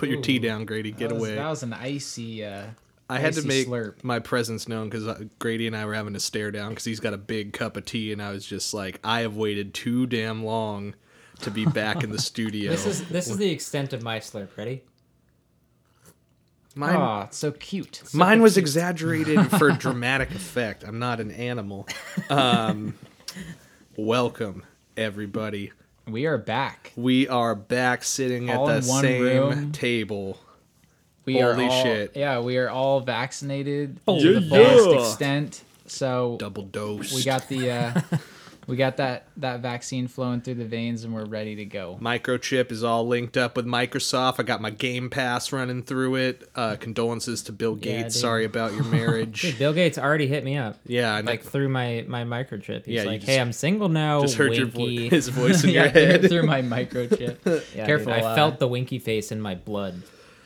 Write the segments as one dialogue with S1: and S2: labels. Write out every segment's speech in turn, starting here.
S1: Put your tea down, Grady. Get
S2: that was,
S1: away.
S2: That was an icy. Uh,
S1: I had to make
S2: slurp.
S1: my presence known because Grady and I were having to stare down because he's got a big cup of tea, and I was just like, I have waited too damn long to be back in the studio.
S3: This is this is the extent of my slurp. Ready?
S1: mine.
S2: Aw, it's so cute.
S1: Mine was exaggerated for dramatic effect. I'm not an animal. Um, welcome, everybody.
S2: We are back.
S1: We are back sitting
S2: All
S1: at the
S2: one
S1: same
S2: room.
S1: table.
S2: We
S1: Holy
S2: are all,
S1: shit.
S2: Yeah, we are all vaccinated
S3: Oh,
S2: to the
S1: yeah.
S2: fullest
S1: Yeah.
S2: extent. So
S1: Double dose.
S2: we got the uh, we got that that vaccine flowing through the veins, and we're ready to go.
S1: Microchip is all linked up with Microsoft. I got my Game Pass running through it. Uh, condolences to Bill Gates.
S3: dude.
S1: Sorry about your marriage.
S3: Dude, Bill Gates already hit me up.
S1: yeah, I know.
S3: Like through my my microchip. He's
S1: Yeah,
S3: like,
S1: just-
S3: "Hey, I'm single now."
S1: just heard your vo- his voice in
S2: yeah,
S1: your head.
S2: through my microchip.
S3: Yeah,
S2: Careful,
S3: dude, I
S2: uh,
S3: felt the winky face in my blood.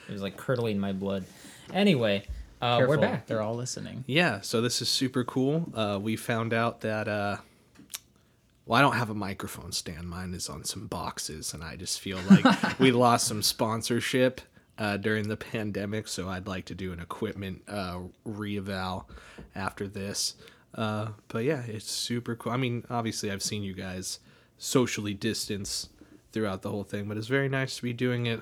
S3: It was like curdling my blood. Anyway, uh, we're back.
S2: They're all listening.
S1: Yeah, so this is super cool. Uh, we found out that, uh, well, I don't have a microphone stand. Mine is on some boxes, and I just feel like we lost some sponsorship uh, during the pandemic. So I'd like to do an equipment uh, reeval after this. Uh, but yeah, it's super cool. I mean, obviously, I've seen you guys socially distance throughout the whole thing, but it's very nice to be doing it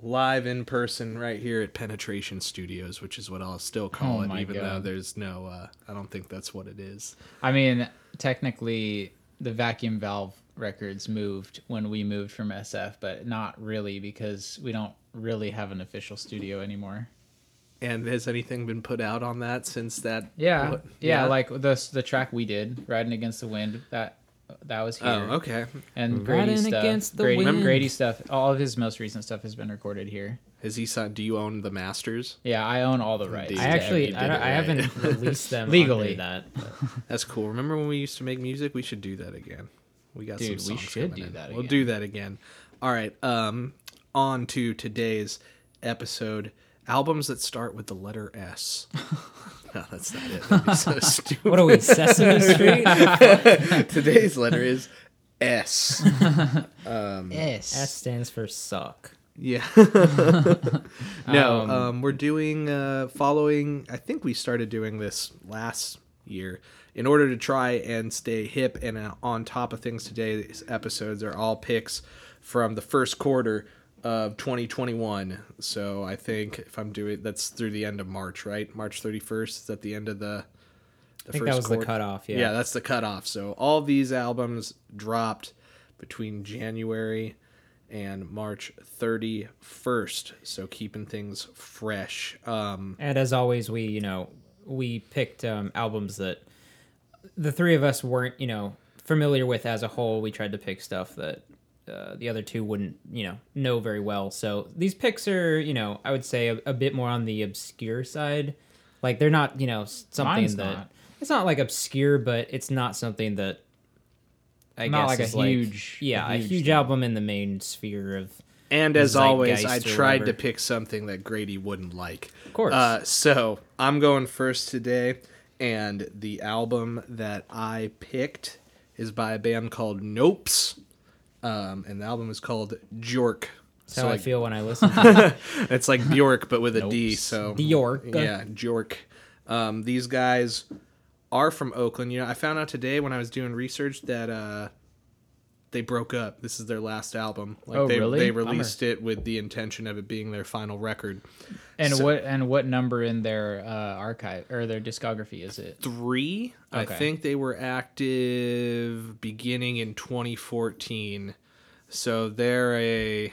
S1: live in person right here at Pennatration Studios, which is what I'll still call
S2: Oh
S1: it, even though there's no. Uh, I don't think that's what it is.
S2: I mean, technically, the vacuum valve records moved when we moved from SF, but not really because we don't really have an official studio anymore.
S1: And has anything been put out on that since that?
S2: Yeah,
S1: what-
S2: yeah, like the the track we did, riding against the wind. That that was oh, here.
S1: Oh, okay.
S2: And mm-hmm.
S3: Riding
S2: Grady stuff.
S3: against the
S2: Grady,
S3: wind.
S2: Grady stuff. All of his most recent stuff has been recorded here.
S1: Has he signed? Do you own the masters?
S2: Yeah, I own all the rights.
S1: Dude,
S3: I actually,
S1: you
S3: I,
S1: did
S3: don't,
S1: it
S3: I
S1: right.
S3: haven't released them
S2: Legally.
S3: that.
S1: That's cool. Remember when we used to make music? We should do that again. We got
S2: Dude,
S1: some
S2: we should
S1: coming
S2: do
S1: in.
S2: that
S1: We'll do that again. All right. Um, on to today's episode. Albums that start with the letter S. no, that's not it. That'd be so stupid.
S3: What are we, Sesame Street?
S1: Today's letter is S.
S2: yes.
S3: S stands for suck.
S1: Yeah. no, um,
S2: Um,
S1: we're doing uh following I think we started doing this last year in order to try and stay hip and uh, on top of things today's episodes are all picks from the first quarter of 2021. So I think if I'm doing that's through the end of March, right? March 31st is at the end of the the
S3: I think that was the cutoff. Yeah.
S1: Yeah, that's the cutoff. So all these albums dropped between January and March 31st. So keeping things fresh. Um,
S3: And as always, we you know we picked um, albums that the three of us weren't you know familiar with as a whole. We tried to pick stuff that uh, the other two wouldn't you know know very well. So these picks are you know I would say a, a bit more on the obscure side. Like they're not you know something
S2: Mine's
S3: that
S2: not.
S3: it's not like obscure, but it's not something that I
S2: Not
S3: guess
S2: like a
S3: is
S2: huge-
S3: yeah
S2: a
S3: a
S2: huge
S3: huge album in the main sphere of
S1: and as always, I
S3: Zeitgeist or
S1: tried to pick something that Grady wouldn't like.
S3: of course.
S1: Uh, so I'm going first today. And the album that I picked is by a band called Nopes. Um, and the album is called Jork.
S3: That's how I feel when I listen. to it.
S1: It's like Bjork, but with a D.
S2: Nopes.
S1: So
S3: Bjork.
S1: yeah, Bjork. Um, these guys are from Oakland. You know, I found out today when I was doing research that uh, they broke up. This is their last album. Like
S2: Oh,
S1: they,
S2: really?
S1: They released it with the intention of it being their final record.
S2: And
S1: So-
S2: what and what number in their uh, archive or their discography is it?
S1: Three. I think they were active beginning in 2014. So they're a.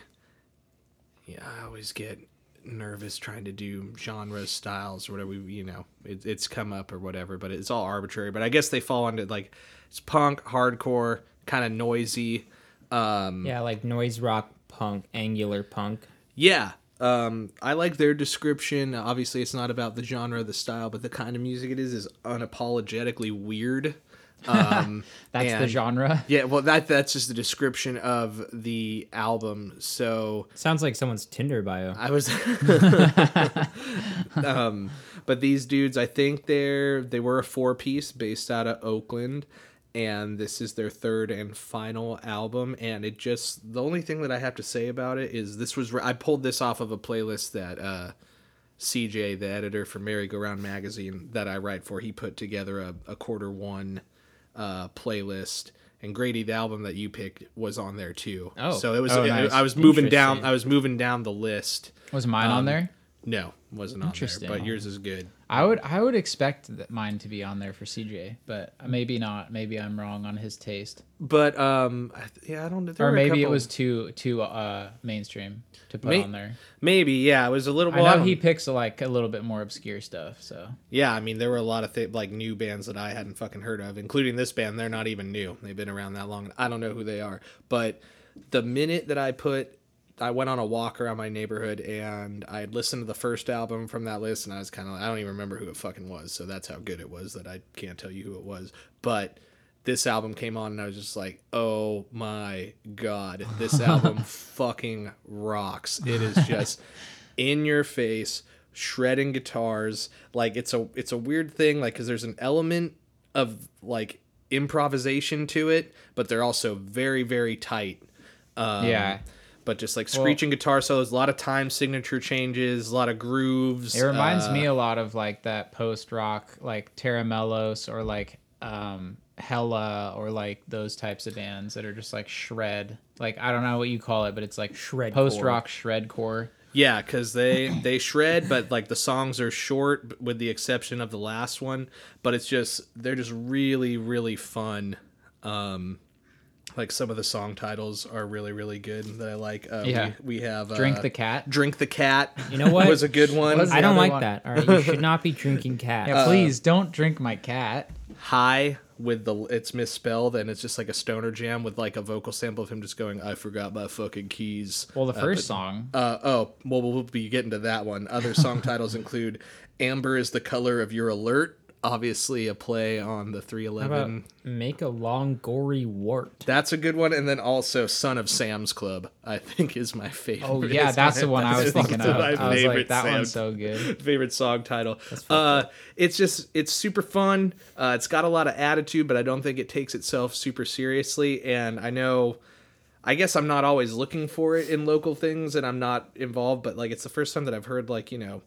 S1: Yeah, I always get nervous trying to do genres, styles, or whatever. You know, it, it's come up or whatever, but it's all arbitrary. But I guess they fall into like it's punk, hardcore, kind of noisy. Um,
S3: Yeah, like noise rock punk, angular punk.
S1: yeah. Um, I like their description. Obviously, it's not about the genre, the style, but the kind of music it is is unapologetically weird. Um,
S2: That's the genre.
S1: Yeah, well, that that's just the description of the album. So
S3: Sounds like someone's Tinder bio.
S1: I was, um, but these dudes, I think they're they were a four piece based out of Oakland, and this is their third and final album. And it just the only thing that I have to say about it is this was I pulled this off of a playlist that uh, CJ, the editor for Merry Go Round magazine that I write for, he put together a, a quarter one uh, playlist. And Grady, the album that you picked, was on there too.
S3: Oh.
S1: so it was.
S2: Oh,
S1: it-
S2: nice.
S1: I was moving down. I was moving down the list.
S2: Was mine on
S1: Um,
S2: there?
S1: No, wasn't on there.
S2: Interesting.
S1: But yours is good.
S2: I would I would expect that mine to be on there for CJ, but maybe not. Maybe I'm wrong on his taste,
S1: But um, yeah, I don't.
S2: Or maybe it was too too uh mainstream to put
S1: May-
S2: on there.
S1: maybe yeah. It was a little.
S2: I
S1: Well, I
S2: know
S1: don't-
S2: he picks like a little bit more obscure stuff, so
S1: Yeah, I mean, there were a lot of th- like new bands that I hadn't fucking heard of, including this band. They're not even new; they've been around that long. I don't know who they are, but the minute that I put, I went on a walk around my neighborhood and I had listened to the first album from that list, and I was kind of, I don't even remember who it fucking was. So that's how good it was that I can't tell you who it was. But this album came on, and I was just like, oh my god, this album fucking rocks! It is just in your face shredding guitars like it's a it's a weird thing like because there's an element of like improvisation to it but they're also very very tight um,
S2: Yeah.
S1: But just like screeching guitar solos a lot of time signature changes a lot of grooves
S2: it reminds
S1: uh,
S2: me a lot of like that post rock, like Terra or like um Hella or like those types of bands that are just like shred. Like I don't know what you call it, but it's like
S3: Shredcore.
S2: post rock shred core.
S1: Yeah, because they they shred, but like the songs are short, with the exception of the last one. But it's just they're just really really fun. Um, like some of the song titles are really really good that I like. Uh,
S2: Yeah.
S1: we, we have uh,
S2: Drink the cat.
S1: Drink the cat.
S3: You know what?
S1: was a good one.
S3: I don't like
S2: one-
S3: that. All right, you should not be drinking cat.
S2: Yeah, please don't drink my cat.
S1: High with the it's misspelled and it's just like a stoner jam with like a vocal sample of him just going I forgot my fucking keys.
S2: Well, the
S1: Uh,
S2: first
S1: but-
S2: song.
S1: Uh, oh, well, we'll be getting to that one. Other song titles include Amber is the color of your alert, obviously a play on the
S3: How
S1: 311.
S3: about make a long gory wart?
S1: That's a good one. And then also Son of Sam's Club, I think is my favorite.
S2: Oh yeah, that's
S1: my-
S2: the one I was thinking of. I was like, that
S1: Sam-
S2: one's so good.
S1: favorite song title. Uh, it's just it's super fun. Uh, it's got a lot of attitude, but I don't think it takes itself super seriously. And I know, I guess I'm not always looking for it in local things, and I'm not involved. But like, it's the first time that I've heard like you know,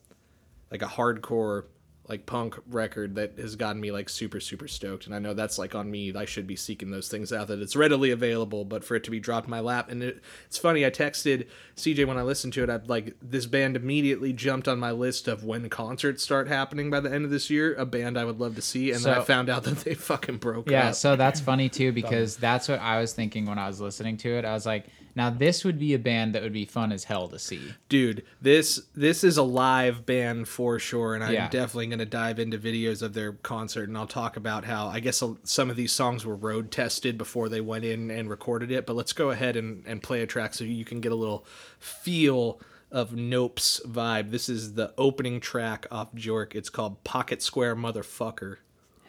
S1: like a hardcore like punk record that has gotten me like super super stoked. And i know that's like on me. I should be seeking those things out that it's readily available but for it to be dropped in my lap. And it, it's funny i texted cj when i listened to it i like this band immediately jumped on my list of when concerts start happening by the end of this year a band i would love to see. And then i found out that they fucking broke
S2: Yeah,
S1: up.
S2: so that's funny too because that's what I was thinking when I was listening to it. I was like, now this would be a band that would be fun as hell to see.
S1: dude this this is a live band for sure and i'm
S2: Yeah.
S1: definitely going to dive into videos of their concert and i'll talk about how i guess some of these songs were road tested before they went in and recorded it but let's go ahead and, and play a track so you can get a little feel of nope's vibe this is the opening track off jork it's called pocket square motherfucker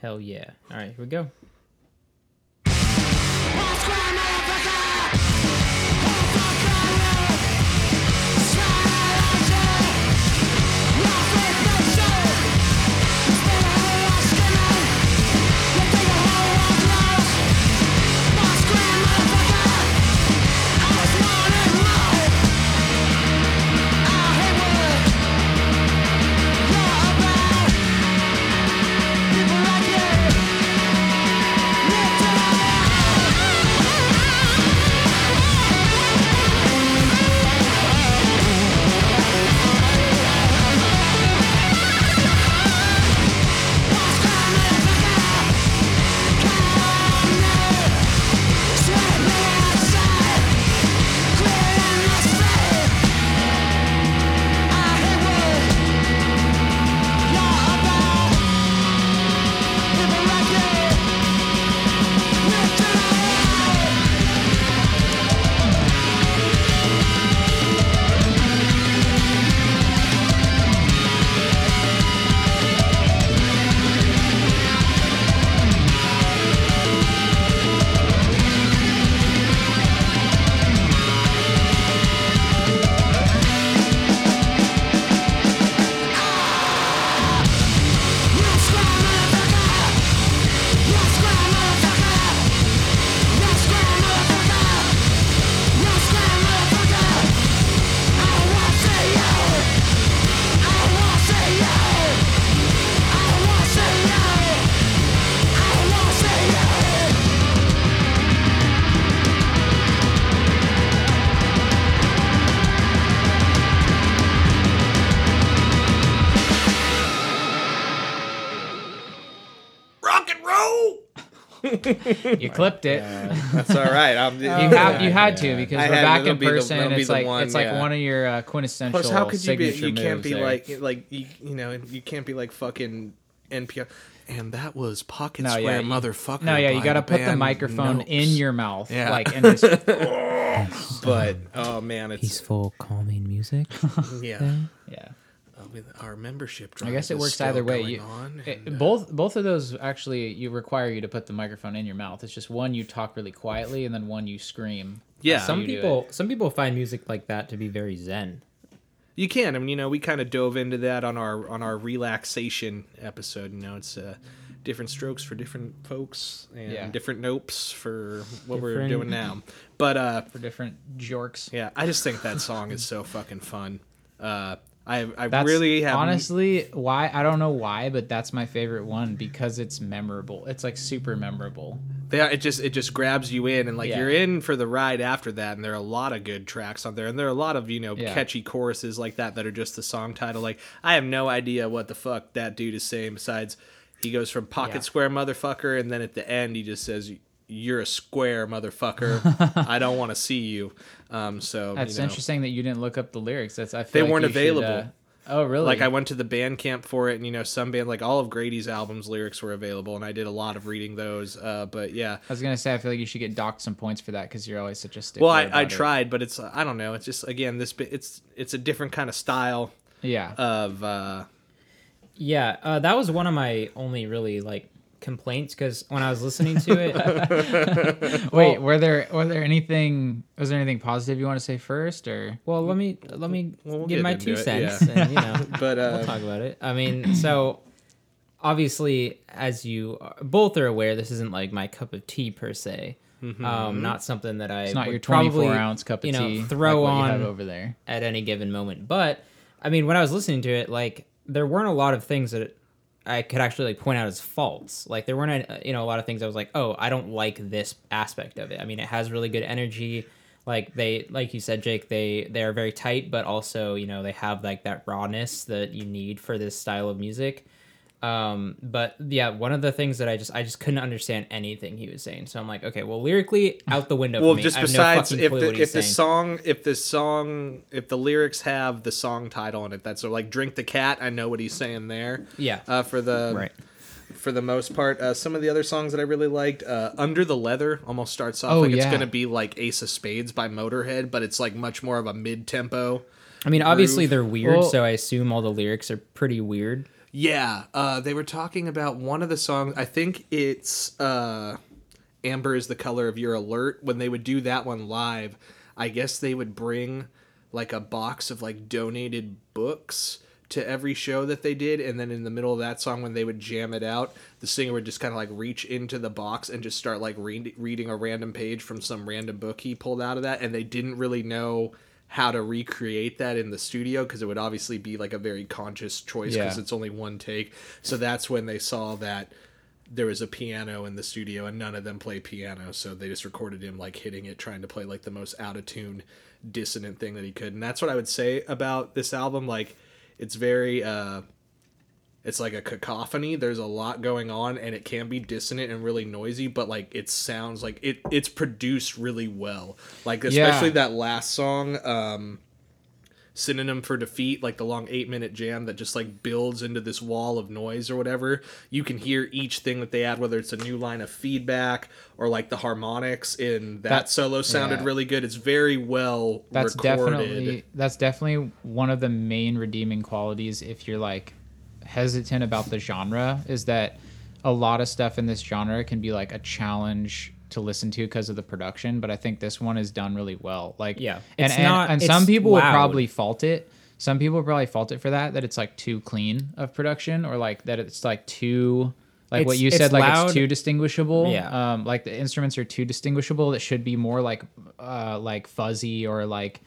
S3: Hell yeah! All right, here we go.
S4: you
S2: clipped it.
S1: That's all right. I'm,
S2: You have you had to because
S1: I
S2: we're
S1: had-
S2: back in
S1: be the-
S2: person. it's like
S1: one,
S2: it's like
S1: yeah.
S2: one of your uh, quintessential
S1: Plus, how could you be?
S2: signature
S1: You can't be
S2: there.
S1: like like you, you know you can't be like fucking NPR. And that was Pocket
S2: No,
S1: Square,
S2: yeah,
S1: motherfucker.
S2: no, yeah, you got to put the microphone
S1: Nopes.
S2: in your mouth,
S1: Yeah.
S2: like and just
S1: But oh man, it's
S3: Peaceful, calming music.
S1: yeah.
S2: yeah.
S1: With our membership
S2: I guess it works either way. You,
S1: on,
S2: it-
S1: and, uh,
S2: both both of those actually you require you to put the microphone in your mouth. It's just one you talk really quietly, and then one you scream.
S1: yeah,
S2: That's
S3: some
S2: you do
S3: people, some people find music like that to be very zen.
S1: You can. I mean, you know, we kind of dove into that on our on our relaxation episode. You know, it's uh, different strokes for different folks and
S2: Yeah.
S1: different nopes for what we're doing now. But uh,
S2: for different jorks.
S1: yeah, I just think that song is so fucking fun. Uh, I I
S2: That's
S1: really have
S2: honestly why I don't know why, but that's my favorite one because it's memorable. It's like super memorable.
S1: Yeah, it just it just grabs you in, and like
S2: Yeah.
S1: you're in for the ride after that. And there are a lot of good tracks on there, and there are a lot of you know
S2: Yeah.
S1: catchy choruses like that that are just the song title. Like I have no idea what the fuck that dude is saying besides he goes from pocket
S2: Yeah.
S1: square motherfucker, and then at the end he just says you're a square motherfucker. I don't want to see you. Um, so
S2: That's
S1: you know,
S2: interesting that you didn't look up the lyrics. That's I
S1: They
S2: like
S1: weren't
S2: you should,
S1: available.
S2: uh, oh really?
S1: Like I went to the band camp for it, and you know some band like all of Grady's albums lyrics were available, and I did a lot of reading those. Uh, but yeah,
S2: I was gonna say I feel like you should get docked some points for that because you're always such a stickler.
S1: Well, I,
S2: about
S1: I
S2: it.
S1: tried, but it's I don't know. It's just again this bi- it's it's a different kind of style
S2: Yeah.
S1: of uh
S3: Yeah, uh, that was one of my only really like complaints because when I was listening to it,
S2: Wait, were there were there anything was there anything positive you want to say first or
S3: well, let me let me
S1: Well, we'll
S3: give
S1: get
S3: my two
S1: it,
S3: cents,
S1: yeah.
S3: and you know,
S1: but
S3: we'll
S1: uh
S3: talk about it. I mean, so obviously, as you are- both are aware, this isn't like my cup of tea per se.
S1: Mm-hmm.
S3: Um, not something that I
S2: it's not your 24
S3: probably,
S2: ounce cup of
S3: you know,
S2: tea
S3: throw
S2: like
S3: on
S2: over there.
S3: at any given moment. But I mean, when I was listening to it, like there weren't a lot of things that I could actually like point out as faults. Like there weren't, uh, you know, a lot of things I was like, oh, I don't like this aspect of it. I mean, it has really good energy. Like they, like you said, Jake, they they are very tight, but also you know they have like that rawness that you need for this style of music. Um, but yeah, one of the things that I just I just couldn't understand anything he was saying. So I'm like, okay, well, lyrically out the window.
S1: well
S3: for me.
S1: just
S3: I have no
S1: besides if the if the
S3: saying.
S1: song if the song if the lyrics have the song title in it that's so like drink the cat I know what he's saying there
S3: Yeah.
S1: uh for the
S3: right.
S1: for the most part uh some of the other songs that I really liked uh under the leather almost starts off
S2: Oh,
S1: like it's gonna be like Ace of Spades by Motorhead but it's like much more of a mid tempo
S3: I mean, obviously
S1: groove.
S3: they're weird,
S2: Well-
S3: so I assume all the lyrics are pretty weird.
S1: Yeah, uh, they were talking about one of the songs. I think it's uh, "Amber is the color of your alert." When they would do that one live, I guess they would bring like a box of like donated books to every show that they did, and then in the middle of that song, when they would jam it out, the singer would just kind of like reach into the box and just start like read- reading a random page from some random book he pulled out of that, and they didn't really know how to recreate that in the studio because it would obviously be like a very conscious choice because
S2: Yeah.
S1: it's only one take. So that's when they saw that there was a piano in the studio and none of them play piano. So they just recorded him like hitting it, trying to play like the most out of tune, dissonant thing that he could. And that's what I would say about this album. Like, it's very, uh, it's like a cacophony. There's a lot going on, and it can be dissonant and really noisy, but like it sounds like it. It's produced really well. Like especially
S2: Yeah.
S1: that last song, um, synonym for defeat, like the long eight minute jam that just like builds into this wall of noise or whatever. You can hear each thing that they add, whether it's a new line of feedback or like the harmonics in that,
S2: That-
S1: solo sounded
S2: yeah.
S1: really good. It's very well
S2: That's
S1: recorded.
S2: definitely that's definitely one of the main redeeming qualities if you're like hesitant about the genre is that a lot of stuff in this genre can be like a challenge to listen to because of the production, but I think this one is done really well. Like
S3: Yeah.
S2: and
S3: It's
S2: and,
S3: not-
S2: and
S3: it's
S2: some people would probably fault it. Some people probably fault it for that that it's like too clean of production or like that it's like too like what you
S3: it's
S2: said like
S3: loud.
S2: it's too distinguishable.
S3: Yeah.
S2: Um like the instruments are too distinguishable. It should be more like uh like fuzzy or like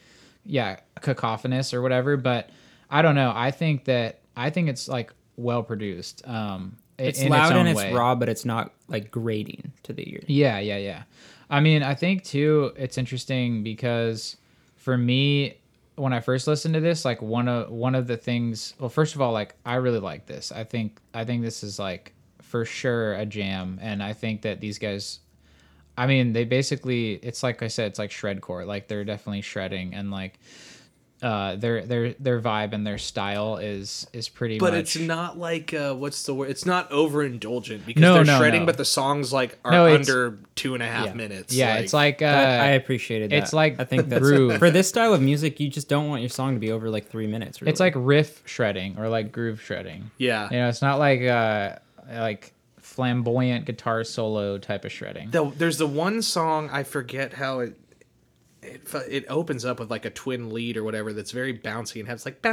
S2: yeah, cacophonous or whatever, but I don't know. I think that I think it's like well produced. Um
S3: It's loud
S2: own
S3: and it's
S2: way.
S3: raw, but it's not like grating to the ear.
S2: Yeah, yeah, yeah. I mean, I think too it's interesting because for me when I first listened to this, like one of one of the things, well first of all, like I really like this. I think I think this is like for sure a jam, and I think that these guys. I mean, they basically it's like I said, it's like shredcore. Like they're definitely shredding and like uh their their their vibe and their style is is pretty
S1: But
S2: much
S1: it's not like uh, what's the word? It's not overindulgent because
S2: No,
S1: they're
S2: no,
S1: shredding,
S2: no.
S1: but the songs like are
S2: No,
S1: under two and a half
S3: Yeah.
S1: minutes.
S2: yeah, it's like uh
S3: That- I appreciated that.
S2: it's like
S3: I think that's
S2: groove.
S3: for this style of music. You just don't want your song to be over like three minutes. Really.
S2: it's like riff shredding or like groove shredding.
S1: yeah.
S2: You know, it's not like uh like flamboyant guitar solo type of shredding.
S1: The, there's the one song I forget how it. It, it opens up with like a twin lead or whatever that's very bouncy and has like I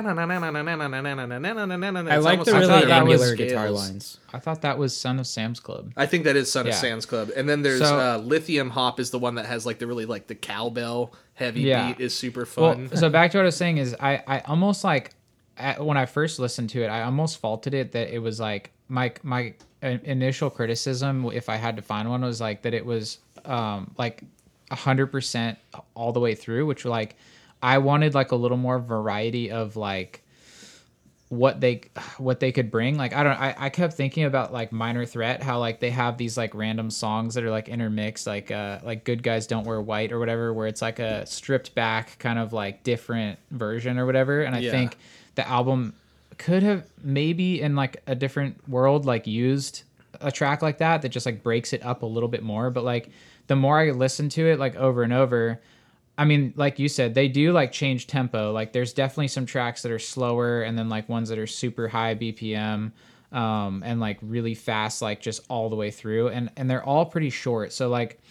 S3: like the really
S2: thought that was
S3: angular guitar lines.
S2: I thought that was Son of Sam's Club.
S1: I think that is Son of
S2: Yeah.
S1: Sam's Club, and then there's
S2: So-
S1: uh, Lithium Hop is the one that has like the really like the cowbell heavy
S2: Yeah.
S1: beat is super
S2: Well,
S1: fun.
S2: so back to what I was saying is I, I almost like at, when I first listened to it, I almost faulted it that it was like my my initial criticism, if I had to find one, was like that it was um like hundred percent all the way through, which like I wanted like a little more variety of like what they what they could bring. Like i don't I, I kept thinking about like minor threat how like they have these like random songs that are like intermixed like uh like good guys don't wear white or whatever where it's like a stripped back kind of like different version or whatever. And i
S1: Yeah.
S2: think the album could have maybe in like a different world like used a track like that that just like breaks it up a little bit more. But like the more i listen to it like over and over I mean, like you said, they do like change tempo. Like there's definitely some tracks that are slower and then like ones that are super high BPM um and like really fast like just all the way through and and they're all pretty short. So like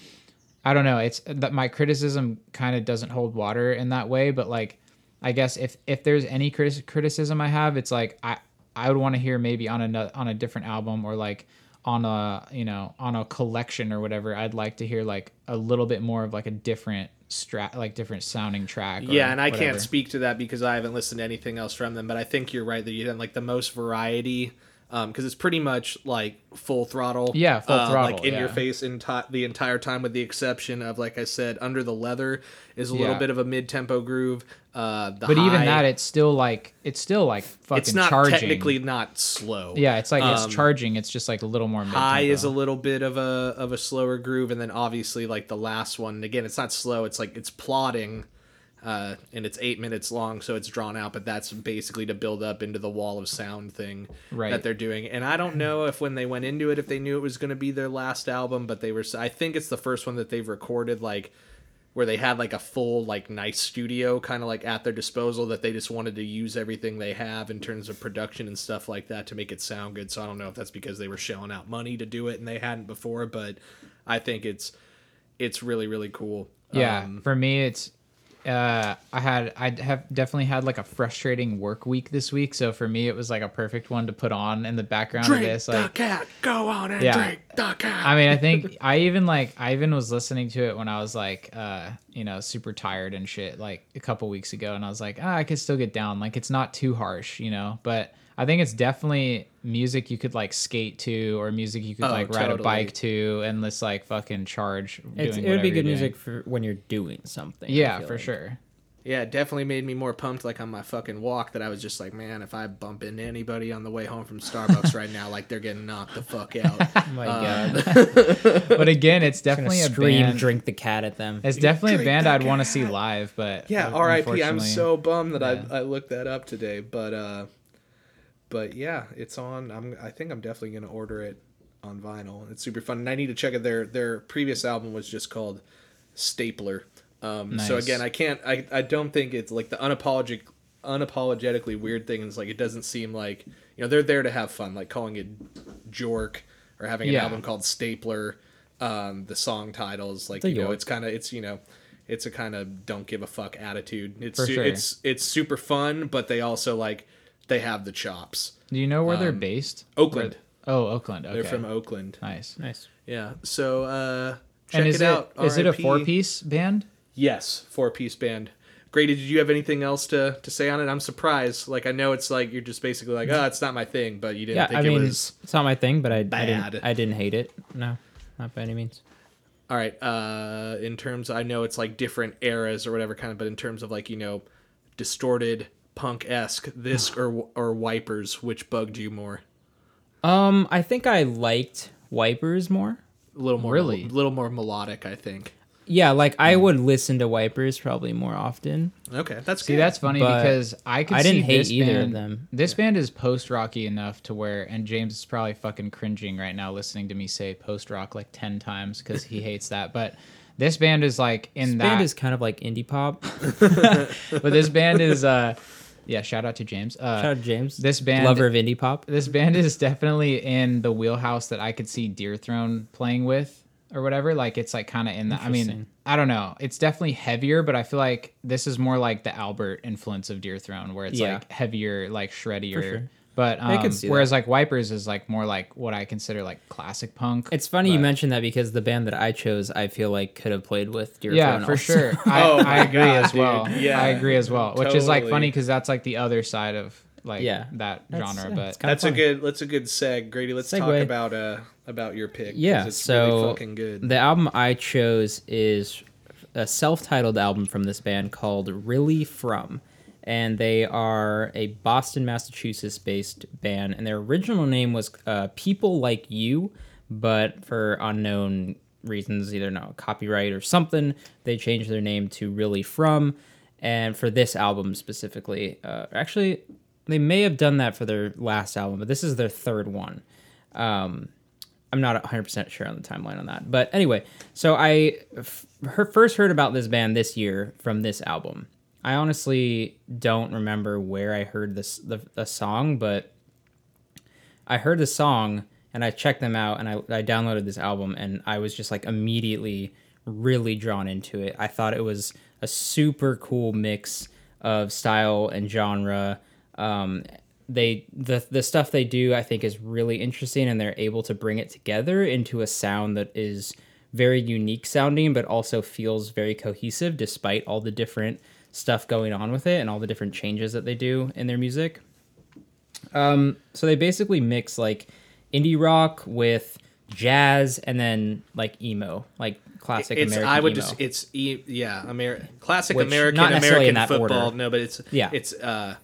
S2: I don't know, it's that my criticism kind of doesn't hold water in that way, but like I guess if if there's any criticism I have, it's like I I would want to hear maybe on a on a different album or like on a you know on a collection or whatever. I'd like to hear like a little bit more of like a different strat like different sounding track. or
S1: yeah, and I
S2: whatever.
S1: can't speak to that because I haven't listened to anything else from them. But I think you're right that you had like the most variety because it's pretty much like full throttle.
S2: Yeah, full
S1: uh,
S2: throttle,
S1: like in your
S2: yeah.
S1: face enti- the entire time, with the exception of like I said, under the leather is a little
S2: Yeah.
S1: bit of a mid tempo groove. Uh, the
S2: But even that, it's still like it's still like fucking
S1: it's not
S2: charging.
S1: technically not slow.
S2: Yeah, it's like
S1: Um,
S2: it's charging. It's just like a little more.
S1: high is a little bit of a of a slower groove and then obviously like the last one again it's not slow it's like it's plotting uh, and it's eight minutes long so it's drawn out but that's basically to build up into the wall of sound thing
S2: Right.
S1: that they're doing and i don't know if when they went into it if they knew it was going to be their last album but they were i think it's the first one that they've recorded like where they had like a full like nice studio kind of like at their disposal that they just wanted to use everything they have in terms of production and stuff like that to make it sound good. So i don't know if that's because they were shelling out money to do it and they hadn't before but i think it's it's really really cool.
S2: Yeah,
S1: Um,
S2: for me, it's uh, I had I have definitely had like a frustrating work week this week. So for me, it was like a perfect one to put on in the background
S1: drink
S2: of this. Like, the
S1: cat go on and
S2: Yeah.
S1: drink the cat
S2: I mean, I think I even like I even was listening to it when I was like, uh, you know, super tired and shit, like a couple weeks ago, and I was like, ah, I could still get down. Like it's not too harsh, you know. But I think it's definitely music you could like skate to, or music you could
S1: Oh,
S2: like ride a bike to, and just like fucking charge.
S3: It's,
S2: doing
S3: it would be good music for when you're doing something.
S2: Yeah, for
S3: like.
S2: sure.
S1: yeah it definitely made me more pumped like on my fucking walk that i was just like man if i bump into anybody on the way home from starbucks right now like they're getting knocked the fuck out
S3: Oh my
S1: Uh,
S3: god,
S2: But again, it's definitely a
S3: scream,
S2: band.
S3: drink the cat at them.
S2: It's definitely a band I'd want to see live, but
S1: Yeah, R.I.P. I'm so bummed that
S2: yeah.
S1: I I looked that up today, but uh, but yeah, it's on. I'm I think I'm definitely gonna order it on vinyl. It's super fun, and I need to check it. Their their previous album was just called Stapler. Um, So again, I can't. I I don't think it's like the unapologetic unapologetically weird thing is like it doesn't seem like you know they're there to have fun, like calling it Jork or having an
S2: Yeah.
S1: album called Stapler. Um, the song titles like
S3: a
S1: you know
S3: York.
S1: it's kind of it's you know it's a kind of don't give a fuck attitude. It's su-
S2: sure.
S1: it's it's super fun, but they also like they have the chops.
S2: Do you know where they're
S1: um,
S2: based?
S1: Oakland.
S2: Where- oh, Oakland. Okay.
S1: They're from Oakland.
S2: nice.
S3: nice.
S1: Yeah. So uh check
S2: And is
S1: it
S2: it
S1: out.
S2: is it a four piece band?
S1: Yes, four piece band. Grady, did you have anything else to, to say on it? I'm surprised. Like I know it's like you're just basically like, oh, it's not my thing, but you didn't
S3: Yeah,
S1: think
S3: I
S1: it
S3: mean,
S1: was
S3: it's not my thing, but I, I didn't I didn't hate it. No, not by any means.
S1: all right. Uh in terms I know it's like different eras or whatever kind of, but in terms of like, you know, distorted punk esque, this or or wipers, which bugged you more?
S3: Um, I think I liked Wipers more.
S1: A little more,
S2: Really?
S1: a little more melodic, I think.
S3: Yeah, like
S2: Hmm.
S3: I would listen to Wipers probably more often.
S1: Okay, that's
S2: See,
S1: good.
S2: that's funny
S3: But
S2: because I could
S3: I didn't
S2: see
S3: hate
S2: this
S3: either of them.
S2: This band is post rocky enough to where, and James is probably fucking cringing right now listening to me say post rock like ten times because he hates that. But this band is like in
S3: This
S2: that.
S3: band is kind of like indie pop.
S2: but this band is, uh, yeah. Shout out to James. Uh,
S3: Shout out to James,
S2: this band-
S3: lover of indie pop.
S2: this band is definitely in the wheelhouse that I could see Deer Throne playing with or whatever. Like it's like kind of in the. I mean, I don't know. It's definitely heavier, but I feel like this is more like the Albert influence of Deer Throne, where it's
S3: Yeah.
S2: like heavier, like shreddier.
S3: sure.
S2: But
S3: I
S2: um,
S3: could see
S2: whereas
S3: that.
S2: like Wipers is like more like what I consider like classic punk.
S3: It's funny you
S2: but-
S3: mentioned that because the band that I chose, I feel like could have played with Dear
S2: yeah,
S3: Throne
S2: for sure. I,
S1: Oh
S2: I agree
S1: God,
S2: as well.
S1: dude. Yeah.
S2: I agree as well. Which is like funny because that's like the other side of like
S3: Yeah.
S2: that
S3: That's-
S2: genre.
S3: yeah,
S2: but
S3: it's kinda
S1: That's a good. That's a good seg, Grady. Let's talk about uh about your pick.
S3: Yeah,
S1: it's
S3: so
S1: really fucking good.
S3: the album I chose is a self-titled album from this band called Really From, and they are a Boston, Massachusetts-based band, and their original name was uh, People Like You, but for unknown reasons, either no copyright or something, they changed their name to Really From, and for this album specifically, uh, actually, they may have done that for their last album, but this is their third one. Um, I'm not 100% sure on the timeline on that. But anyway, so I f- first heard about this band this year from this album. I honestly don't remember where I heard this the, the song, but I heard the song and I checked them out and I, I downloaded this album and I was just like immediately really drawn into it. I thought it was a super cool mix of style and genre. Um, they the the stuff they do I think is really interesting and they're able to bring it together into a sound that is very unique sounding but also feels very cohesive despite all the different stuff going on with it and all the different changes that they do in their music. Um, so they basically mix like indie rock with jazz and then like emo, like classic
S1: it's
S3: American
S1: I would
S3: emo.
S1: just it's e- yeah Amer- classic
S3: Which,
S1: American
S3: not
S1: American football.
S3: order.
S1: No, but it's
S3: Yeah.
S1: it's uh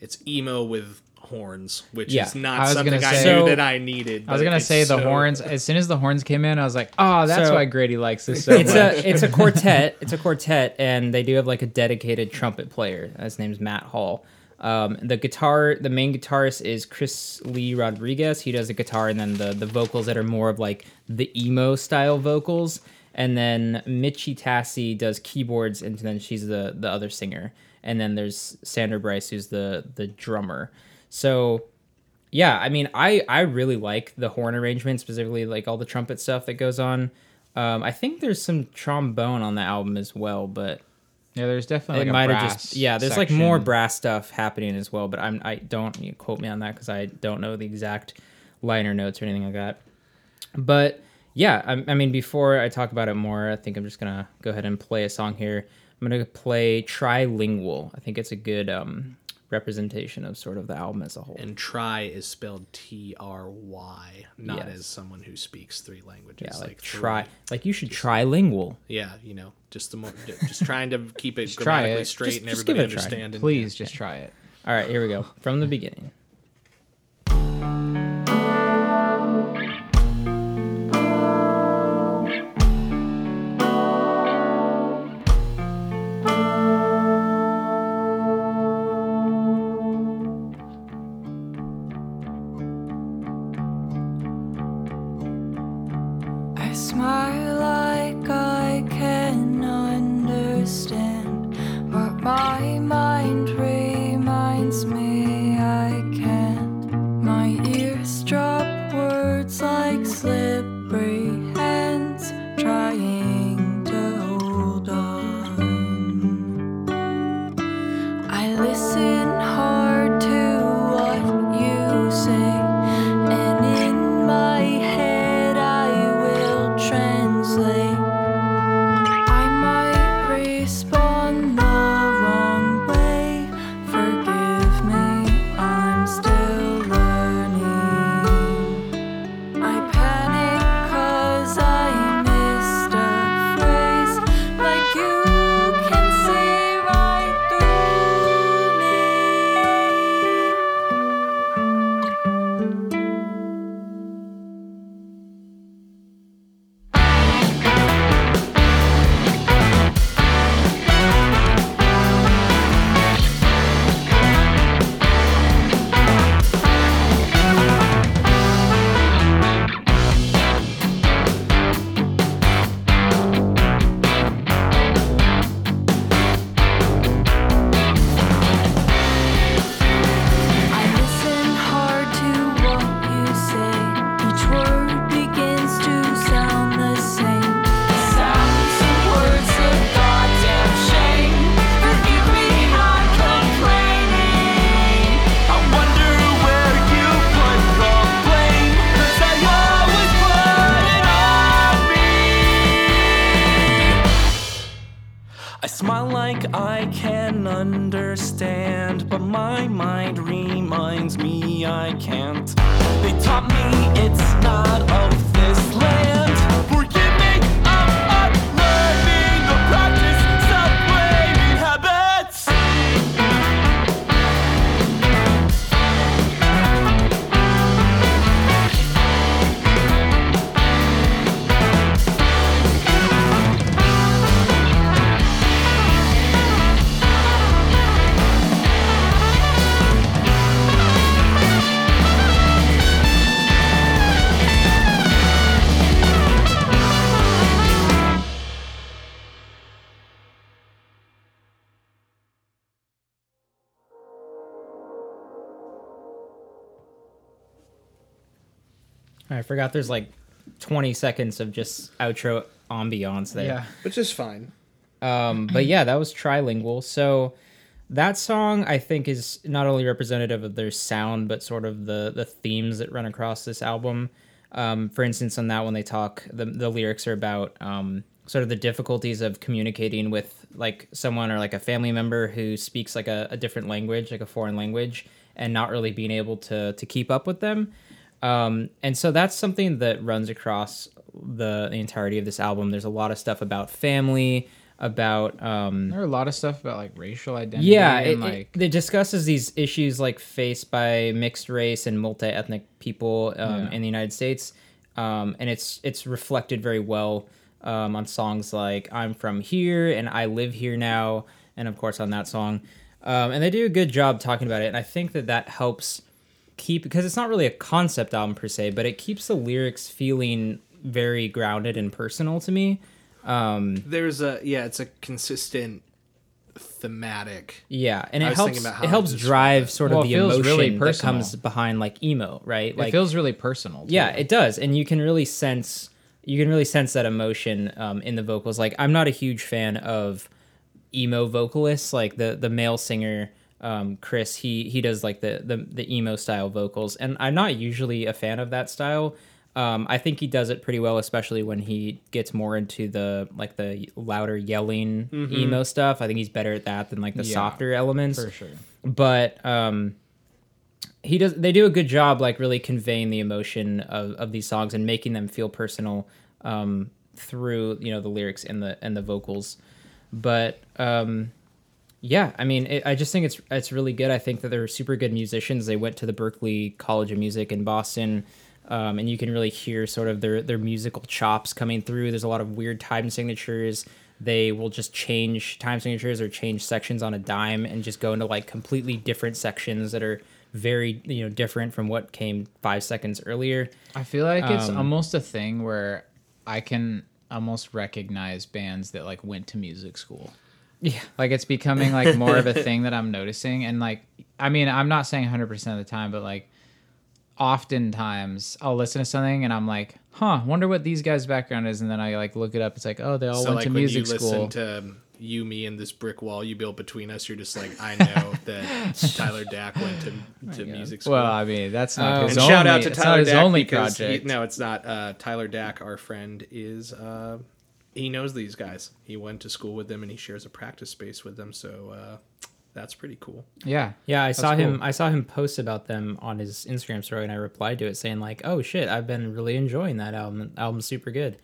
S1: it's emo with horns, which
S3: Yeah.
S1: is not
S2: I
S1: something
S2: gonna
S1: I
S2: say-
S1: knew
S3: So-
S1: that I needed.
S2: I was gonna say the
S1: so-
S2: horns. As soon as the horns came in, I was like, "Oh, that's
S3: So-
S2: why Grady likes this so
S3: it's
S2: much."
S3: a it's a quartet. It's a quartet, and they do have like a dedicated trumpet player. His name's Matt Hall. Um, the guitar, the main guitarist is Chris Lee Rodriguez. He does the guitar, and then the the vocals that are more of like the emo style vocals. And then Michi Tassey does keyboards, and then she's the the other singer. And then there's Sander Bryce, who's the the drummer. So yeah i mean i i really like the horn arrangement specifically like all the trumpet stuff that goes on. Um i think there's some trombone on the album as well but
S2: yeah, there's definitely
S3: it
S2: like a
S3: might have
S2: brass
S3: just yeah there's like more brass stuff happening as well but i'm i don't you quote me on that because i don't know the exact liner notes or anything like that. But yeah I, I mean before i talk about it more i think i'm just gonna go ahead and play a song here. I'm gonna play trilingual. I think it's a good um representation of sort of the album as a whole
S1: And try is spelled T R Y, not
S3: Yes.
S1: as someone who speaks three languages.
S3: Yeah, like,
S1: three.
S3: try, like you should try lingual.
S1: Yeah, you know, just the more, just trying to keep it grammatically
S2: it.
S1: straight
S3: Just-
S1: and
S3: just give
S1: everybody
S3: it a try.
S1: understand. and-
S2: Please just try it.
S3: All right, here we go from the beginning. Forgot there's like 20 seconds of just outro ambiance there.
S2: Yeah.
S1: Which is fine.
S3: Um, but yeah, that was trilingual. So that song I think is not only representative of their sound, but sort of the the themes that run across this album. Um, for instance, on that one they talk the the lyrics are about um, sort of the difficulties of communicating with like someone or like a family member who speaks like a, a different language, like a foreign language, and not really being able to to keep up with them. Um, and so that's something that runs across the, the entirety of this album. There's a lot of stuff about family, about um,
S2: There are a lot of stuff about like racial identity.
S3: yeah,
S2: and
S3: it,
S2: like
S3: it, it discusses these issues like faced by mixed race and multi ethnic people um,
S2: Yeah.
S3: in the United States, um, and it's it's reflected very well um, on songs like "I'm from here" and "I live here now," and of course on that song, um, and they do a good job talking about it. And I think that that helps keep because it's not really a concept album per se, but it keeps the lyrics feeling very grounded and personal to me. Um,
S1: There's a yeah, it's a consistent thematic.
S3: Yeah, and it helps.
S1: about how
S3: It helps drive
S1: it.
S3: sort
S2: Well,
S3: of
S2: it
S3: the emotion
S2: really
S3: that comes behind like emo, right? Like
S2: it feels really personal. too.
S3: yeah, it does, and you can really sense you can really sense that emotion um, in the vocals. Like I'm not a huge fan of emo vocalists, like the the male singer um, Chris. He he does like the, the the emo style vocals, and I'm not usually a fan of that style. Um, I think he does it pretty well, especially when he gets more into the like the louder yelling emo stuff. I think he's better at that than like the
S2: Yeah,
S3: softer elements
S2: for sure.
S3: but um he does they do a good job like really conveying the emotion of, of these songs and making them feel personal um through you know the lyrics and the and the vocals but um yeah i mean it, i just think it's it's really good. I think that they're super good musicians. They went to the Berklee college of music in boston um, and you can really hear sort of their their musical chops coming through. There's a lot of weird time signatures. They will just change time signatures or change sections on a dime and just go into like completely different sections that are very you know different from what came five seconds earlier.
S2: I feel like it's
S3: Um,
S2: almost a thing where I can almost recognize bands that like went to music school.
S3: Yeah
S2: Like it's becoming like more of a thing that I'm noticing. And like, I mean, I'm not saying 100% of the time, but like, oftentimes I'll listen to something and I'm like, huh, wonder what these guys' background is. And then I like look it up. It's like, oh, they all
S1: so
S2: went
S1: like
S2: to
S1: when
S2: music
S1: you
S2: school.
S1: listen to um, you, me, and this brick wall you built between us, you're just like, I know that Tyler Dack went to, to music school.
S2: well, I mean, that's not
S3: Um,
S2: his
S1: and
S2: only,
S1: shout out to Tyler Dack
S2: only
S1: because he-
S2: project.
S1: no, it's not. Uh, Tyler Dack, our friend, is uh, he knows these guys. He went to school with them and he shares a practice space with them. So uh, that's pretty cool.
S2: Yeah.
S3: Yeah, I saw
S2: cool.
S3: him. I saw him post about them on his Instagram story, and I replied to it saying like, "Oh shit, I've been really enjoying that album. Album's super good."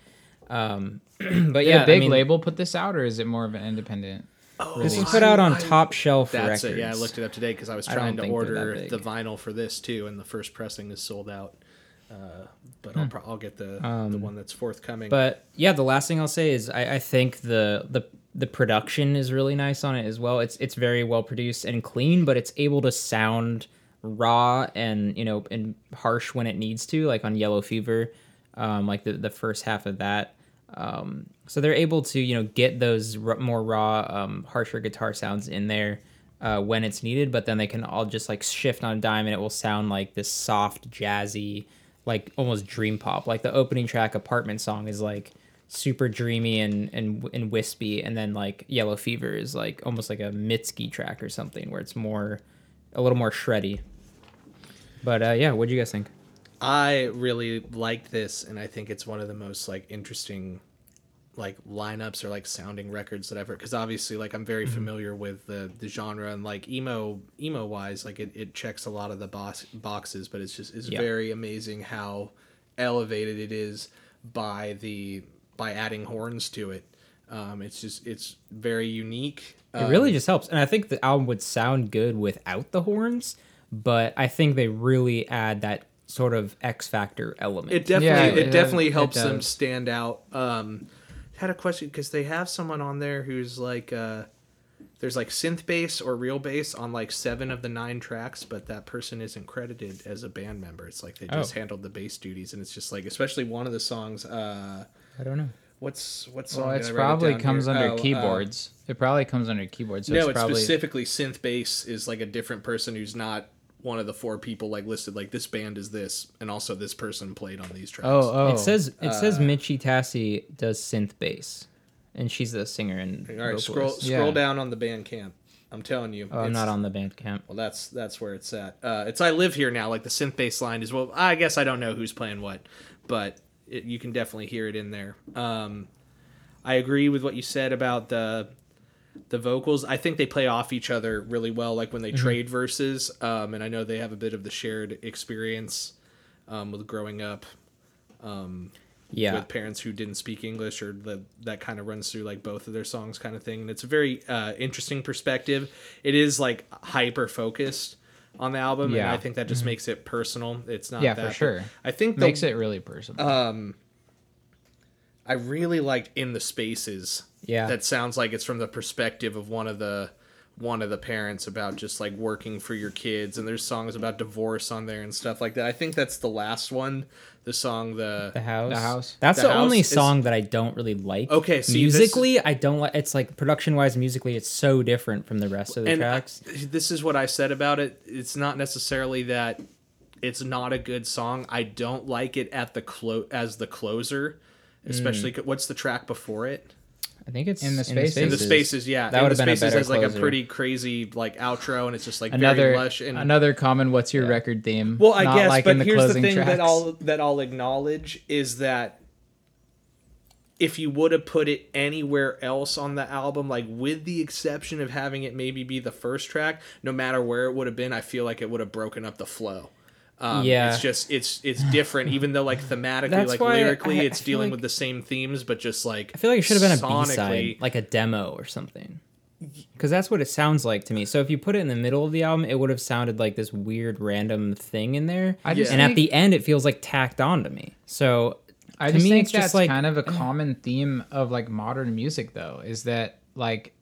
S3: Um, but
S2: Did
S3: yeah,
S2: a big
S3: I mean,
S2: label put this out, or is it more of an independent?
S3: This was
S1: Oh,
S3: put out on
S1: I-
S3: Top Shelf
S1: That's
S3: Records.
S1: it. Yeah, I looked it up today because I was
S3: I
S1: trying to
S3: think they're that
S1: order the vinyl for this too, and the first pressing is sold out. Uh, but I'll, pro- I'll get the the one that's forthcoming.
S3: Hmm. Um, But yeah, the last thing I'll say is I, I think the the the production is really nice on it as well. It's it's very well produced and clean, but it's able to sound raw and you know and harsh when it needs to, like on Yellow Fever, um, like the the first half of that. Um, so they're able to you know get those r- more raw, um, harsher guitar sounds in there. Uh, when it's needed, but then they can all just like shift on a dime and it will sound like this soft, jazzy, like almost dream pop. Like the opening track, "Apartment Song," is like super dreamy and and and wispy, and then like "Yellow Fever" is like almost like a Mitski track or something, where it's more, a little more shreddy. But uh, yeah, what do you guys think?
S1: I really like this, and I think it's one of the most like interesting like lineups or like sounding records that I've heard because obviously like I'm very
S3: Mm-hmm.
S1: familiar with the the genre and like emo emo wise like it, it checks a lot of the box boxes but it's just it's
S3: Yeah.
S1: very amazing how elevated it is by the by adding horns to it um it's just it's very unique
S3: It
S1: Um,
S3: really just helps, and I think the album would sound good without the horns. But I think they really add that sort of X factor element.
S1: It definitely
S2: Yeah,
S1: it,
S2: it
S1: definitely
S2: does- it
S1: helps them stand out. Um, had a question because they have someone on there who's like uh, there's like synth bass or real bass on like seven of the nine tracks, but that person isn't credited as a band member. It's like they just
S2: Oh.
S1: handled the bass duties, and it's just like especially one of the songs. Uh,
S3: I don't know.
S1: what's what song?
S2: Well, it's
S1: I it
S2: probably
S1: down
S2: comes
S1: here?
S2: under
S1: Oh, uh,
S2: keyboards. it probably comes under keyboards. So
S1: no,
S2: it's,
S1: it's
S2: probably
S1: specifically synth bass is like a different person who's not one of the four people like listed. Like this band is this, and also this person played on these tracks.
S2: oh oh.
S3: It says it
S1: uh,
S3: says Michi Tassey does synth bass, and she's the singer and
S1: All right,
S3: vocalist.
S1: scroll scroll
S2: Yeah.
S1: down on the Bandcamp. I'm telling you,
S3: Oh, I'm not on the Bandcamp.
S1: Well, that's that's where it's at. Uh, it's I live here now. Like the synth bass line is well. I guess I don't know who's playing what, but it, you can definitely hear it in there. Um, I agree with what you said about the the vocals. I think they play off each other really well. Like when they trade verses, um, and I know they have a bit of the shared experience um, with growing up
S3: Yeah,
S1: with parents who didn't speak English, or the, that kind of runs through like both of their songs, kind of thing. And it's a very uh, interesting perspective. It is like hyper focused on the album, and I think that just makes it personal. It's not
S2: Yeah,
S1: that,
S2: for sure.
S1: I think the,
S2: makes it really personal.
S1: Uh, I really liked in the spaces.
S3: Yeah.
S1: that sounds like it's from the perspective of one of the one of the parents about just like working for your kids and there's songs about divorce on there and stuff like that. I think that's the last one. The song the
S3: the house.
S2: The House.
S3: That's
S1: The
S3: the, only
S1: House is-
S3: song that I don't really like.
S1: Okay, see, this-
S3: musically, I don't like. It's like production wise, musically, it's so different from the rest of the
S1: and
S3: tracks.
S1: this is what I said about it. It's not necessarily that it's not a good song. I don't like it at the clo- as the closer, especially
S3: Mm.
S1: what's the track before it?
S3: I think it's
S2: In the Spaces.
S1: In the spaces, yeah.
S3: That would have been a
S1: spaces
S3: better
S1: has like a pretty crazy like outro, and it's just like
S2: another
S1: very lush and
S2: another common "What's your record theme?"
S1: Well, I
S2: not
S1: guess,
S2: like
S1: but
S2: in the
S1: here's the
S2: closing
S1: thing that. I'll that I'll acknowledge is that if you would have put it anywhere else on the album, like with the exception of having it maybe be the first track, no matter where it would have been, I feel like it would have broken up the flow. Um,
S3: Yeah.
S1: it's just it's it's different, even though like thematically,
S3: That's
S1: like lyrically,
S3: I- I
S1: it's
S3: feel
S1: dealing
S3: like-
S1: with the same themes, but just like
S3: I feel like it should have been a B
S1: sonically-
S3: side, like a demo or something. Because that's what it sounds like to me. So if you put it in the middle of the album, it would have sounded like this weird random thing in there.
S2: I just
S3: and at the end, it feels like tacked on to me. So
S2: I
S3: to
S2: just
S3: me,
S2: think
S3: it's just
S2: that's
S3: like
S2: kind of a common theme of like modern music, though, is that like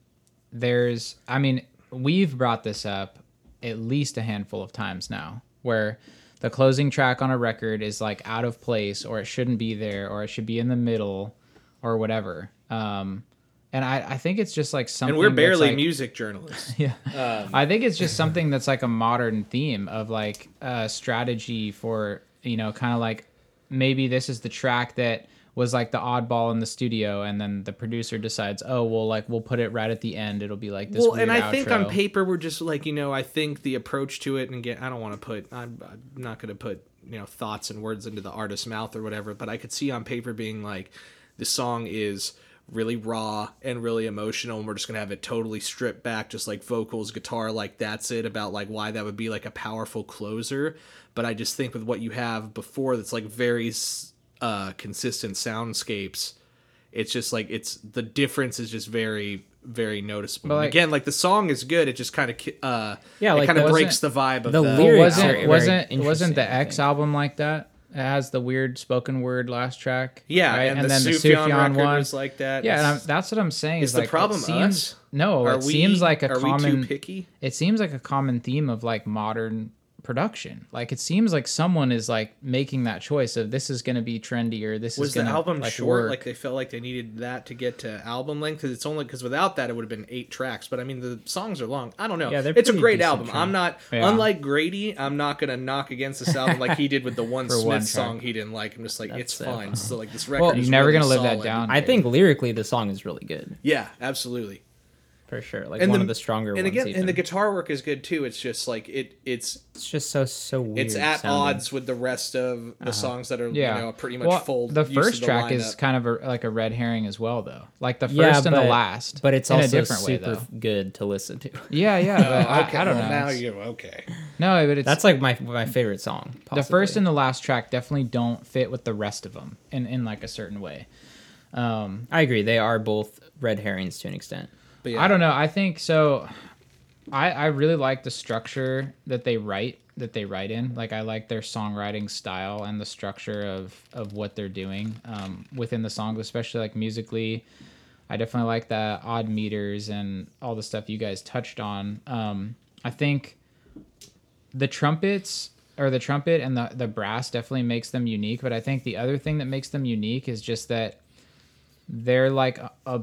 S2: there's, I mean, we've brought this up at least a handful of times now, where the closing track on a record is like out of place, or it shouldn't be there, or it should be in the middle, or whatever. Um, and I, I think it's just like something.
S1: and we're barely
S2: like-
S1: music journalists.
S2: yeah.
S1: Um,
S2: I think it's just something that's like a modern theme of like a strategy for, you know, kind of like maybe this is the track that was like the oddball in the studio and then the producer decides, "Oh, well like we'll put it right at the end. It'll be like this
S1: well, and I think on paper we're just like you know I think the approach to it and get I don't want to put I'm, I'm not going to put you know thoughts and words into the artist's mouth or whatever, but I could see on paper being like the song is really raw and really emotional and we're just going to have it totally stripped back just like vocals guitar like that's it about like why that would be like a powerful closer but i just think with what you have before that's like very s- uh consistent soundscapes it's just like it's the difference is just very very noticeable
S2: like-
S1: again like the song is good it just kind of uh
S3: Yeah,
S1: it
S3: like,
S1: kind of breaks the vibe of
S3: the
S1: the,
S2: Well,
S3: lyrics
S2: wasn't
S3: very
S2: wasn't wasn't the X album like that? It has the weird spoken word last track.
S1: yeah
S2: right?
S1: and, the Sufjan record
S2: one.
S1: was like that
S2: yeah, and I'm, that's what I'm saying.
S1: Is
S2: Is,
S1: the
S2: like, it
S1: problem
S2: seems,
S1: us?
S2: No,
S1: are
S2: it
S1: we
S2: seems like a
S1: are
S2: common.
S1: we too picky
S2: it seems like a common theme of like modern production. Like it seems like someone is like making that choice of this is going to be trendier. this
S1: was
S2: is
S1: the
S2: going to
S1: album
S2: like,
S1: short
S2: work.
S1: like they felt like they needed that to get to album length because it's only because without that it would have been eight tracks but i mean the songs are long i don't know
S3: Yeah,
S1: it's a great album
S3: tracks.
S1: i'm not
S2: Yeah.
S1: unlike grady i'm not gonna knock against this album like he did with the one smith
S2: one
S1: song he didn't like i'm just like
S3: That's
S1: it's
S3: so
S1: fine
S3: funny.
S1: so like this record
S3: Well,
S1: is
S2: You're never
S1: really
S2: gonna live that down.
S3: I think lyrically the song is really good.
S1: yeah absolutely
S3: for sure. Like
S1: And
S3: one
S1: the-
S3: of the stronger
S1: and
S3: ones.
S1: again,
S3: even.
S1: and the guitar work is good too. It's just like it. It's
S3: it's just so so weird.
S1: it's at
S3: sounding.
S1: odds with the rest of the songs that are
S2: Yeah,
S1: you know pretty much
S2: well,
S1: full.
S2: The first
S1: the
S2: track is kind of a, like a red herring as well, though. Like the first
S3: Yeah,
S2: and the last,
S3: but it's
S2: in
S3: also
S2: a different way,
S3: super
S2: though.
S3: good to listen to.
S2: Yeah, yeah. But I,
S1: okay,
S2: I don't
S1: well,
S2: know.
S1: Now
S2: It's-
S1: you okay?
S2: no, but it's
S3: That's like my my favorite song.
S2: the first and the last track definitely don't fit with the rest of them in in like a certain way. Um,
S3: I agree. They are both red herrings to an extent.
S1: But yeah,
S2: I don't know. I think so. I I really like the structure that they write that they write in. Like I like their songwriting style and the structure of of what they're doing um, within the songs, especially like musically. I definitely like the odd meters and all the stuff you guys touched on. Um, I think the trumpets or the trumpet and the the brass definitely makes them unique. But I think the other thing that makes them unique is just that they're like a, a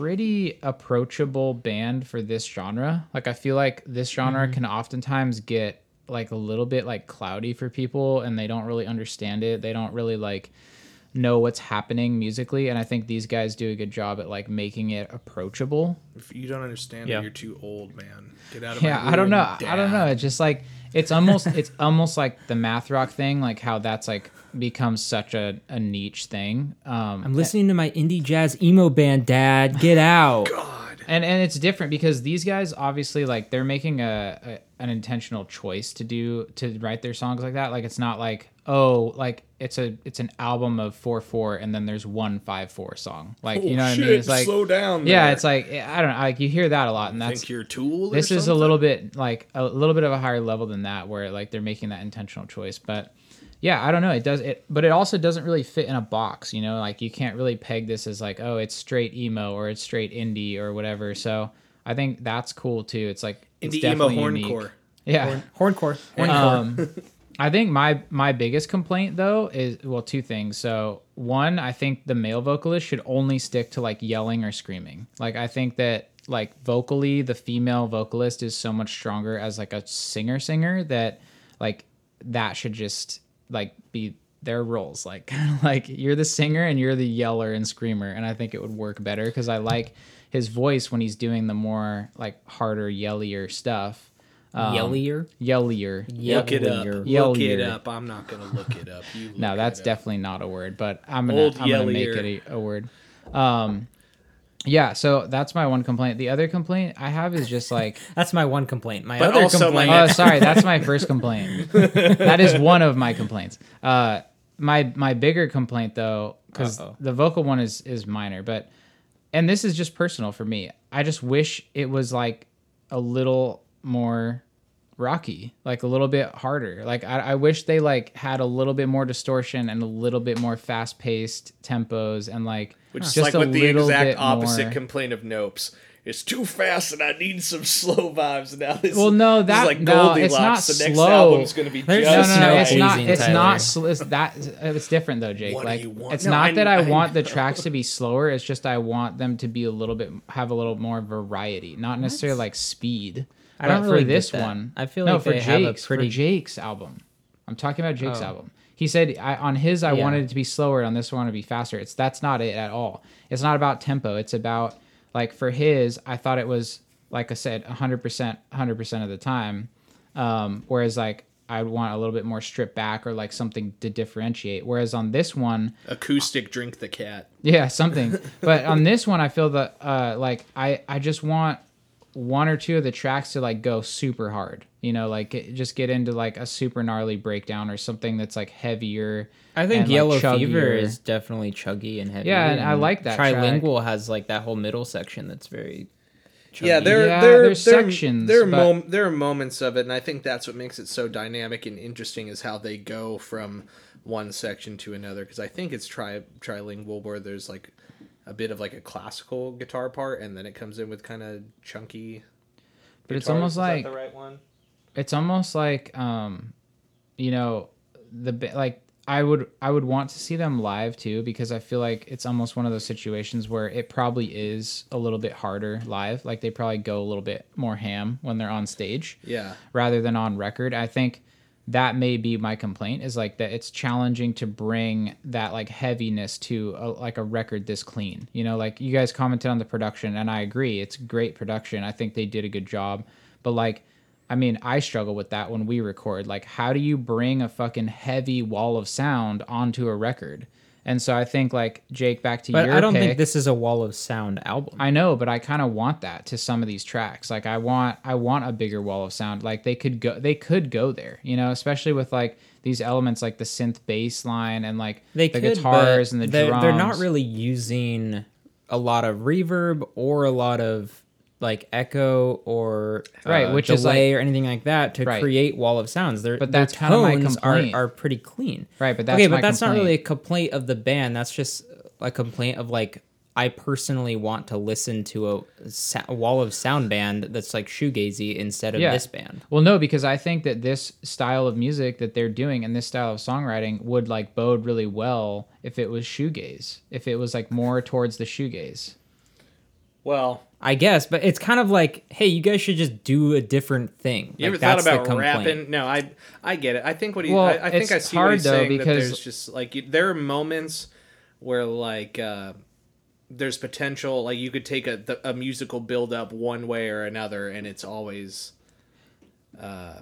S2: pretty approachable band for this genre. Like I feel like this genre mm-hmm. can oftentimes get like a little bit like cloudy for people and they don't really understand it. They don't really like know what's happening musically and I think these guys do a good job at like making it approachable.
S1: If you don't understand
S3: Yeah.
S1: it, you're too old, man. Get out of here.
S2: Yeah,
S1: my
S2: I don't
S1: room,
S2: know. I don't know. It's just like it's almost it's almost like the math rock thing, like how that's like becomes such a, a niche thing. Um
S3: I'm listening to my indie jazz emo band, Dad. Get out. God.
S2: and and it's different because these guys obviously like they're making a, a an intentional choice to do to write their songs like that like it's not like oh like it's a it's an album of 4-4 and then there's one five four song like you know what i mean it's like
S1: slow down
S2: yeah
S1: there.
S2: it's like i don't know like you hear that a lot and that's
S1: think you're tool. or
S2: this is a little bit like a little bit of a higher level than that where like they're making that intentional choice but yeah i don't know it does it but it also doesn't really fit in a box you know like you can't really peg this as like oh it's straight emo or it's straight indie or whatever so i think that's cool too it's like it's
S1: indie emo
S2: definitely unique.
S1: horncore.
S2: yeah
S3: Horncore.
S2: um, I think my my biggest complaint though is well two things. So one, I think the male vocalist should only stick to like yelling or screaming. Like I think that like vocally the female vocalist is so much stronger as like a singer singer that like that should just like be their roles like kind of like you're the singer and you're the yeller and screamer and I think it would work better because I like his voice when he's doing the more like harder yellier stuff. Um,
S3: Yellier.
S2: yellier
S1: Look it up.
S3: Yellier.
S1: Look it up. I'm not gonna look it up. You
S2: No, that's
S1: up.
S2: definitely not a word, but I'm gonna
S1: Old
S2: I'm gonna make it a, a word. Um, yeah, so that's my one complaint. The other complaint I have is just like,
S3: That's my one complaint. My
S1: But
S3: other complaint.
S1: like-
S2: oh, sorry, that's my first complaint. that is one of my complaints. Uh, my my bigger complaint though, because the vocal one is is minor, but and this is just personal for me. I just wish it was like a little more rocky like a little bit harder like I, I wish they like had a little bit more distortion and a little bit more fast-paced tempos and like
S1: Which is
S2: just
S1: like
S2: a
S1: what the exact opposite
S2: more-
S1: complaint of Nopes. It's too fast and I need some slow vibes. Now this,
S2: Well, no,
S1: this
S2: that-
S1: is like
S2: no, it's not
S1: the next
S2: slow.
S1: album's gonna be
S3: There's
S1: just
S2: no, no,
S3: no
S2: it's not. It's
S3: Tyler.
S2: not. Sl- it's that. It's different though, Jake.
S1: What do
S2: like,
S1: you want?
S2: it's
S1: No,
S2: not
S1: I-
S2: that I,
S1: I
S2: want the tracks to be slower. It's just I want them to be a little bit, have a little more variety, not necessarily like speed.
S3: I don't really
S2: for this one,
S3: I feel
S2: no,
S3: like
S2: for
S3: they have a
S2: Jake's,
S3: pretty-
S2: for Jake's album. I'm talking about Jake's
S3: Oh.
S2: album. He said I, on his I
S3: Yeah.
S2: wanted it to be slower. On this one, to be faster. It's that's not it at all. It's not about tempo. It's about like for his. I thought it was like I said, 100 percent, 100 percent of the time. Um, whereas like I would want a little bit more stripped back or like something to differentiate. Whereas on this one,
S1: acoustic. Drink the cat.
S2: yeah, something. but on this one, I feel that uh, like I I just want one or two of the tracks to like go super hard. You know, like just get into like a super gnarly breakdown or something that's like heavier.
S3: I think
S2: and, like,
S3: Yellow Fever is definitely chuggy and heavy.
S2: Yeah, and I like that track.
S3: Trilingual has like that whole middle section that's very. Chuggy.
S1: Yeah, there,
S2: Yeah,
S1: there,
S2: there's
S1: there,
S2: sections,
S1: There are,
S2: but-
S1: mom- there are moments of it, and I think that's what makes it so dynamic and interesting is how they go from one section to another. Because I think it's tri trilingual where there's like a bit of like a classical guitar part, and then it comes in with kind of chunky.
S2: But it's almost
S1: Is that
S2: like
S1: the right one.
S2: it's almost like um you know the bi- like i would i would want to see them live too because i feel like it's almost one of those situations where it probably is a little bit harder live like they probably go a little bit more ham when they're on stage
S1: Yeah,
S2: rather than on record i think that may be my complaint is like that it's challenging to bring that like heaviness to a, like a record this clean. You know like you guys commented on the production and i agree it's great production. I think they did a good job. But like i mean i struggle with that when we record. Like how do you bring a fucking heavy wall of sound onto a record and so i think like jake back to
S3: But
S2: your
S3: I don't
S2: pick,
S3: think this is a wall of sound album.
S2: I know, but I kind of want that to some of these tracks. Like I want I want a bigger wall of sound. Like they could go they could go there, you know, especially with like these elements like the synth bass line and like
S3: they
S2: the
S3: could,
S2: guitars and the
S3: they're,
S2: drums.
S3: They're not really using a lot of reverb or a lot of like echo or
S2: Right,
S3: uh,
S2: which
S3: delay
S2: is, like-
S3: or anything like that to
S2: Right.
S3: create wall of sounds. Their,
S2: But that's my
S3: tones are,
S2: complaint.
S3: are pretty clean.
S2: Right, but that's
S3: okay, but that's not really a complaint of the band. That's just a complaint of like I personally want to listen to a, a wall of sound band that's like shoegazy instead of
S2: Yeah.
S3: this band.
S2: Well, no, because I think that this style of music that they're doing and this style of songwriting would like bode really well if it was shoegaze. If it was like more towards the shoegaze.
S1: Well,
S3: I guess, but it's kind of like, hey, you guys should just do a different thing.
S1: you
S3: Like,
S1: ever thought about rapping? No, I I get it. I think what he
S2: Well,
S1: I, I think
S2: it's
S1: I see
S2: hard,
S1: what he's
S2: though,
S1: saying that
S2: because-
S1: there's just like you- there are moments where like uh there's potential like you could take a the, a musical build up one way or another and it's always uh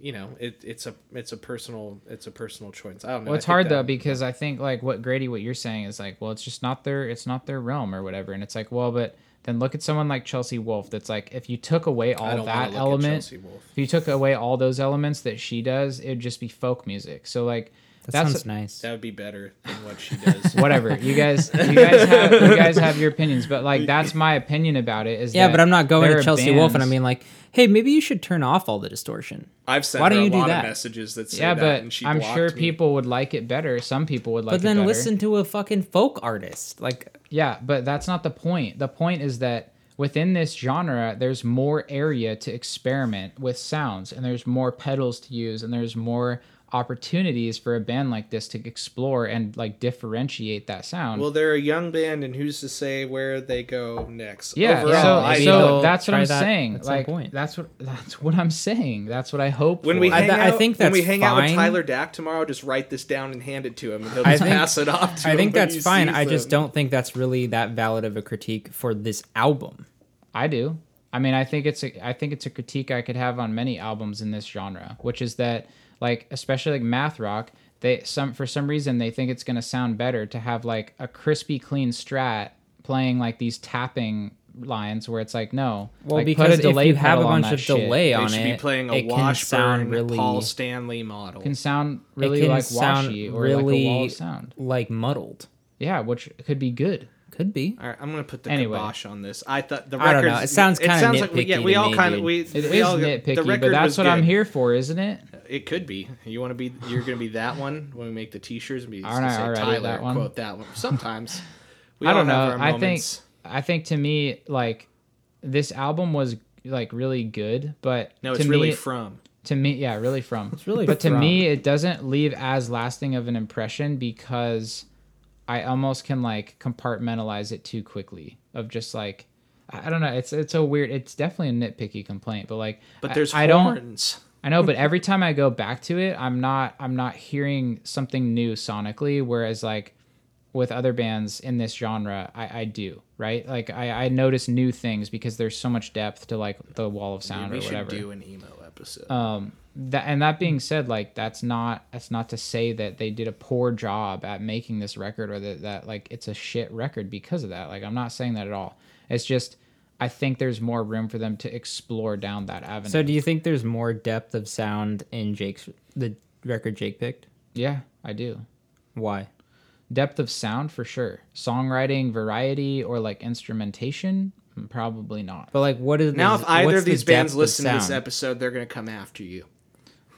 S1: you know it, it's a it's a personal it's a personal choice i don't know
S2: Well, it's hard
S1: that-
S2: though because I think like what Grady, what you're saying is like, well, it's just not their, it's not their realm or whatever, and it's like, well, but then look at someone like Chelsea Wolfe. That's like, if you took away all that element, if you took away all those elements that she does, it'd just be folk music. So like,
S3: That
S2: that's
S3: sounds nice.
S1: that would be better than what she does
S2: whatever you guys, you guys have, you guys have your opinions, but like that's my opinion about it. Is
S3: Yeah,
S2: that
S3: but I'm not going to
S2: are
S3: Chelsea Wolfe and I mean like, hey, maybe you should turn off all the distortion.
S1: i've sent
S3: Why
S1: her
S3: don't
S1: a
S3: you do
S1: lot
S3: that?
S1: of messages that say
S2: yeah,
S1: that
S2: but
S1: and she
S2: I'm sure
S1: me.
S2: people would like it better. Some people would like it.
S3: But
S2: it
S3: then
S2: better.
S3: listen to a fucking folk artist. Like,
S2: Yeah, but that's not the point. The point is that within this genre, there's more area to experiment with sounds, and there's more pedals to use, and there's more opportunities for a band like this to explore and like differentiate that sound.
S1: well they're a young band and who's to say where they go next
S2: yeah,
S1: Overall,
S2: so,
S1: I-
S2: so that's what I'm
S3: that
S2: saying. Like
S3: point.
S2: that's what that's what I'm saying. That's what I hope.
S1: When
S2: for.
S1: we
S3: I-
S1: hang
S3: I
S1: out,
S3: think
S1: when we
S3: that's
S1: hang out with. Tyler Dack tomorrow, just write this down and hand it to him, and he'll
S3: I
S1: just
S3: think-
S1: pass it off to
S3: I
S1: him
S3: think that's fine. I just
S1: them.
S3: don't think that's really that valid of a critique for this album.
S2: I do. I mean, I think it's a, I think it's a critique I could have on many albums in this genre, which is that like especially like math rock, they some for some reason they think it's gonna sound better to have like a crispy clean strat playing like these tapping lines where it's like no,
S3: Well,
S2: like,
S3: because if you have a bunch of
S2: shit.
S3: delay on it,
S1: be playing a
S3: it can sound really
S1: Paul Stanley model.
S2: can sound really
S3: can
S2: like
S3: sound
S2: washy or
S3: really
S2: like a wall of sound.
S3: like muddled.
S2: Yeah, which could be good.
S3: Could be.
S1: All right, I'm gonna put the
S2: Anyway.
S1: kibosh on this. I thought the
S3: I don't know. It sounds kinda
S1: like we, yeah,
S3: nitpicky
S1: we
S3: to
S1: all kind of we.
S2: It is
S1: we all,
S2: nitpicky,
S1: the
S2: but that's
S1: was
S2: what I'm here for, isn't it?
S1: It could be. You want to be. You're gonna be that one when we make the T-shirts. And be
S2: Aren't I already
S1: Tyler,
S2: that one?
S1: Quote that one. Sometimes. We
S2: I don't know. I think. I think to me like this album was like really good, but
S1: No,
S2: to
S1: it's really
S2: me,
S1: from.
S2: to me yeah really from
S3: It's really
S2: but to me it doesn't leave as lasting of an impression because I almost can like compartmentalize it too quickly of just like I I don't know. It's it's a weird. It's definitely a nitpicky complaint, but like,
S1: But
S2: I-
S1: there's
S2: I, don't. I know, but every time I go back to it, I'm not I'm not hearing something new sonically. Whereas like with other bands in this genre, I, I do right. Like I, I notice new things because there's so much depth to like the wall of sound
S1: we
S2: or
S1: should
S2: whatever.
S1: do an emo episode.
S2: Um, that and that being said, like that's not that's not to say that they did a poor job at making this record or that that like it's a shit record because of that. Like I'm not saying that at all. It's just I think there's more room for them to explore down that avenue.
S3: So, do you think there's more depth of sound in Jake's the record Jake picked?
S2: yeah, I do.
S3: Why?
S2: Depth of sound for sure. Songwriting, variety, or like instrumentation, probably not.
S3: But like, what is
S1: now,
S3: the-
S1: if either
S3: what's
S1: of
S3: the
S1: these bands
S3: depth of
S1: listen to this episode, they're gonna come after you.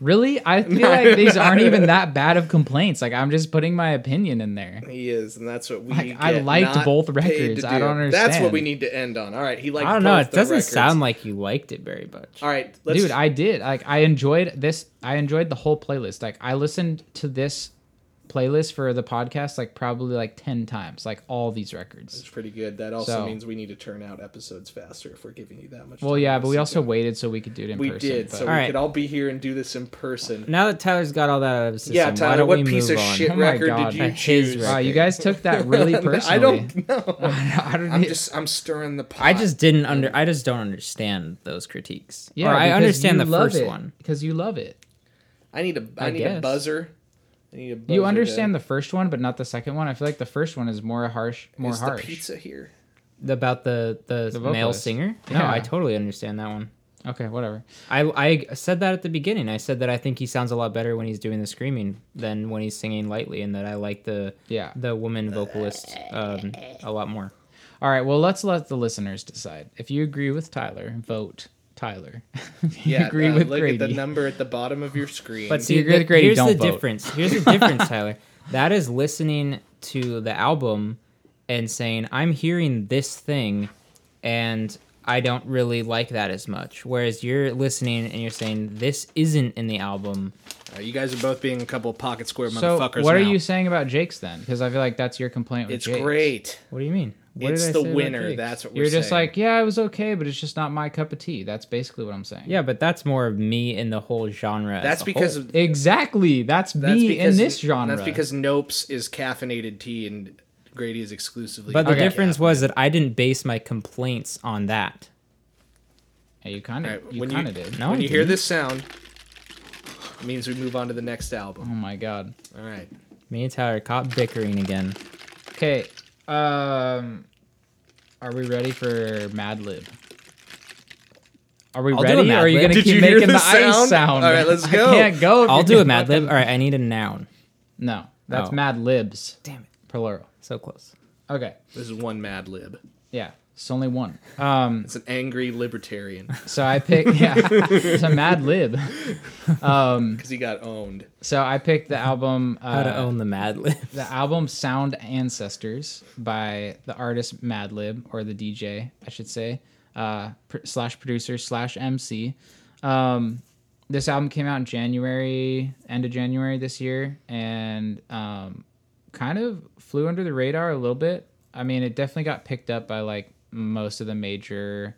S2: Really, I feel like these aren't even that bad of complaints. Like I'm just putting my opinion in there.
S1: He is, and that's what we.
S2: I- I liked both records.
S1: to
S2: I
S1: do.
S2: don't
S1: That's what we need to end on. All right, he liked.
S3: I don't know. It doesn't
S1: records.
S3: sound like you liked it very much.
S1: All right, let's,
S2: dude i did like i enjoyed this i enjoyed the whole playlist like i listened to this playlist for the podcast like probably like 10 times like all these records
S1: It's pretty good. That also
S2: So-
S1: means we need to turn out episodes faster if we're giving you that much.
S2: well
S1: time
S2: yeah but we also
S1: to it.
S2: waited so we could do it in
S1: We
S2: person
S1: did,
S2: but-
S1: so we
S3: All right.
S1: could all be here and do this in person.
S3: Now that Tyler's got all that out of his system,
S1: Yeah,
S3: why
S1: Tyler,
S3: don't
S1: what
S3: we
S1: piece of
S3: on?
S1: shit
S2: Oh
S1: record
S2: God.
S1: did you choose?
S3: record.
S2: wow you guys took that really personally
S1: I don't know.
S2: I don't
S1: I'm just I'm stirring the pot.
S3: I just didn't under. I just don't understand those critiques.
S2: yeah
S3: or I understand the first
S2: it,
S3: one.
S2: because you love it
S1: I need a I,
S2: I
S1: need
S2: guess.
S1: need a buzzer.
S2: You understand the first one but not the second one i feel like the first one is more harsh more
S1: Is
S2: harsh
S1: the pizza here?
S3: About the the,
S2: The
S3: male
S2: vocalist.
S3: singer. No, I totally understand that one.
S2: okay whatever
S3: I I said that at the beginning. I said that I think he sounds a lot better when he's doing the screaming than when he's singing lightly, and that I like the
S2: yeah
S3: the woman vocalist um, a lot more.
S2: all right well let's let the listeners decide if you agree with tyler vote tyler you
S1: Yeah,
S2: agree
S1: uh,
S2: with
S1: look
S2: grady
S1: at the number at the bottom of your screen.
S3: But
S2: you
S3: see,
S2: agree
S3: the,
S2: with Grady,
S3: here's
S2: don't
S3: the
S2: vote.
S3: difference. Here's the difference, Tyler. That is listening to the album and saying, "I'm hearing this thing, and I don't really like that as much." Whereas you're listening and you're saying, "This isn't in the album."
S1: Uh, you guys are both being a couple of pocket square
S2: so
S1: motherfuckers.
S2: what are
S1: now.
S2: you saying about jake's then because i feel like that's your complaint with
S1: It's
S2: Jake's.
S1: great.
S3: What do you mean? What
S1: It's the winner. That's what we're saying.
S2: You're just
S1: saying.
S2: like, yeah, it was okay, but it's just not my cup of tea. That's basically what I'm saying.
S3: Yeah, but that's more of me in the whole genre. as
S1: That's
S3: a
S1: because
S3: whole.
S1: of,
S2: Exactly. That's,
S1: that's
S2: me
S1: because
S2: in this genre.
S1: That's because Nopes is caffeinated tea and Grady is exclusively.
S3: But the
S2: Okay.
S3: difference was that I didn't base my complaints on that.
S2: Hey, you kind of,
S1: Alright,
S2: you
S1: when
S2: kind
S1: you-
S2: of did.
S3: No,
S1: when
S3: I
S1: you hear
S3: didn't.
S1: this sound, it means we move on to the next album.
S2: Oh
S1: album.
S2: my god.
S1: All right.
S3: Me and Tyler caught bickering again.
S2: Okay. Um, are we ready for Mad Lib? Are we
S3: I'll do a
S2: ready? Or are you
S3: Lib.
S2: gonna
S1: Did
S2: keep
S1: you hear
S2: making
S1: the
S2: the, ice
S1: sound?
S2: sound?
S1: All right, let's go.
S2: I
S1: go.
S2: can't go. if
S3: I'll
S2: you're
S3: do a
S2: gonna
S3: Mad Lib.
S2: fucking-
S3: All right, I need a noun.
S2: No, that's
S3: Oh.
S2: Mad Libs,
S3: Damn it,
S2: plural.
S3: So close.
S2: Okay.
S1: This is one Mad Lib.
S2: Yeah, it's only one. Um,
S1: It's an angry libertarian
S2: so I picked. Yeah, it's a Mad Lib. Um,
S1: because he got owned.
S2: so I picked the album. Uh,
S3: How to own the Mad Lib.
S2: the album Sound Ancestors by the artist Madlib or the DJ, I should say, uh, pr- slash producer slash MC. Um, this album came out in January, end of January this year, and um, kind of flew under the radar a little bit. I mean, it definitely got picked up by like most of the major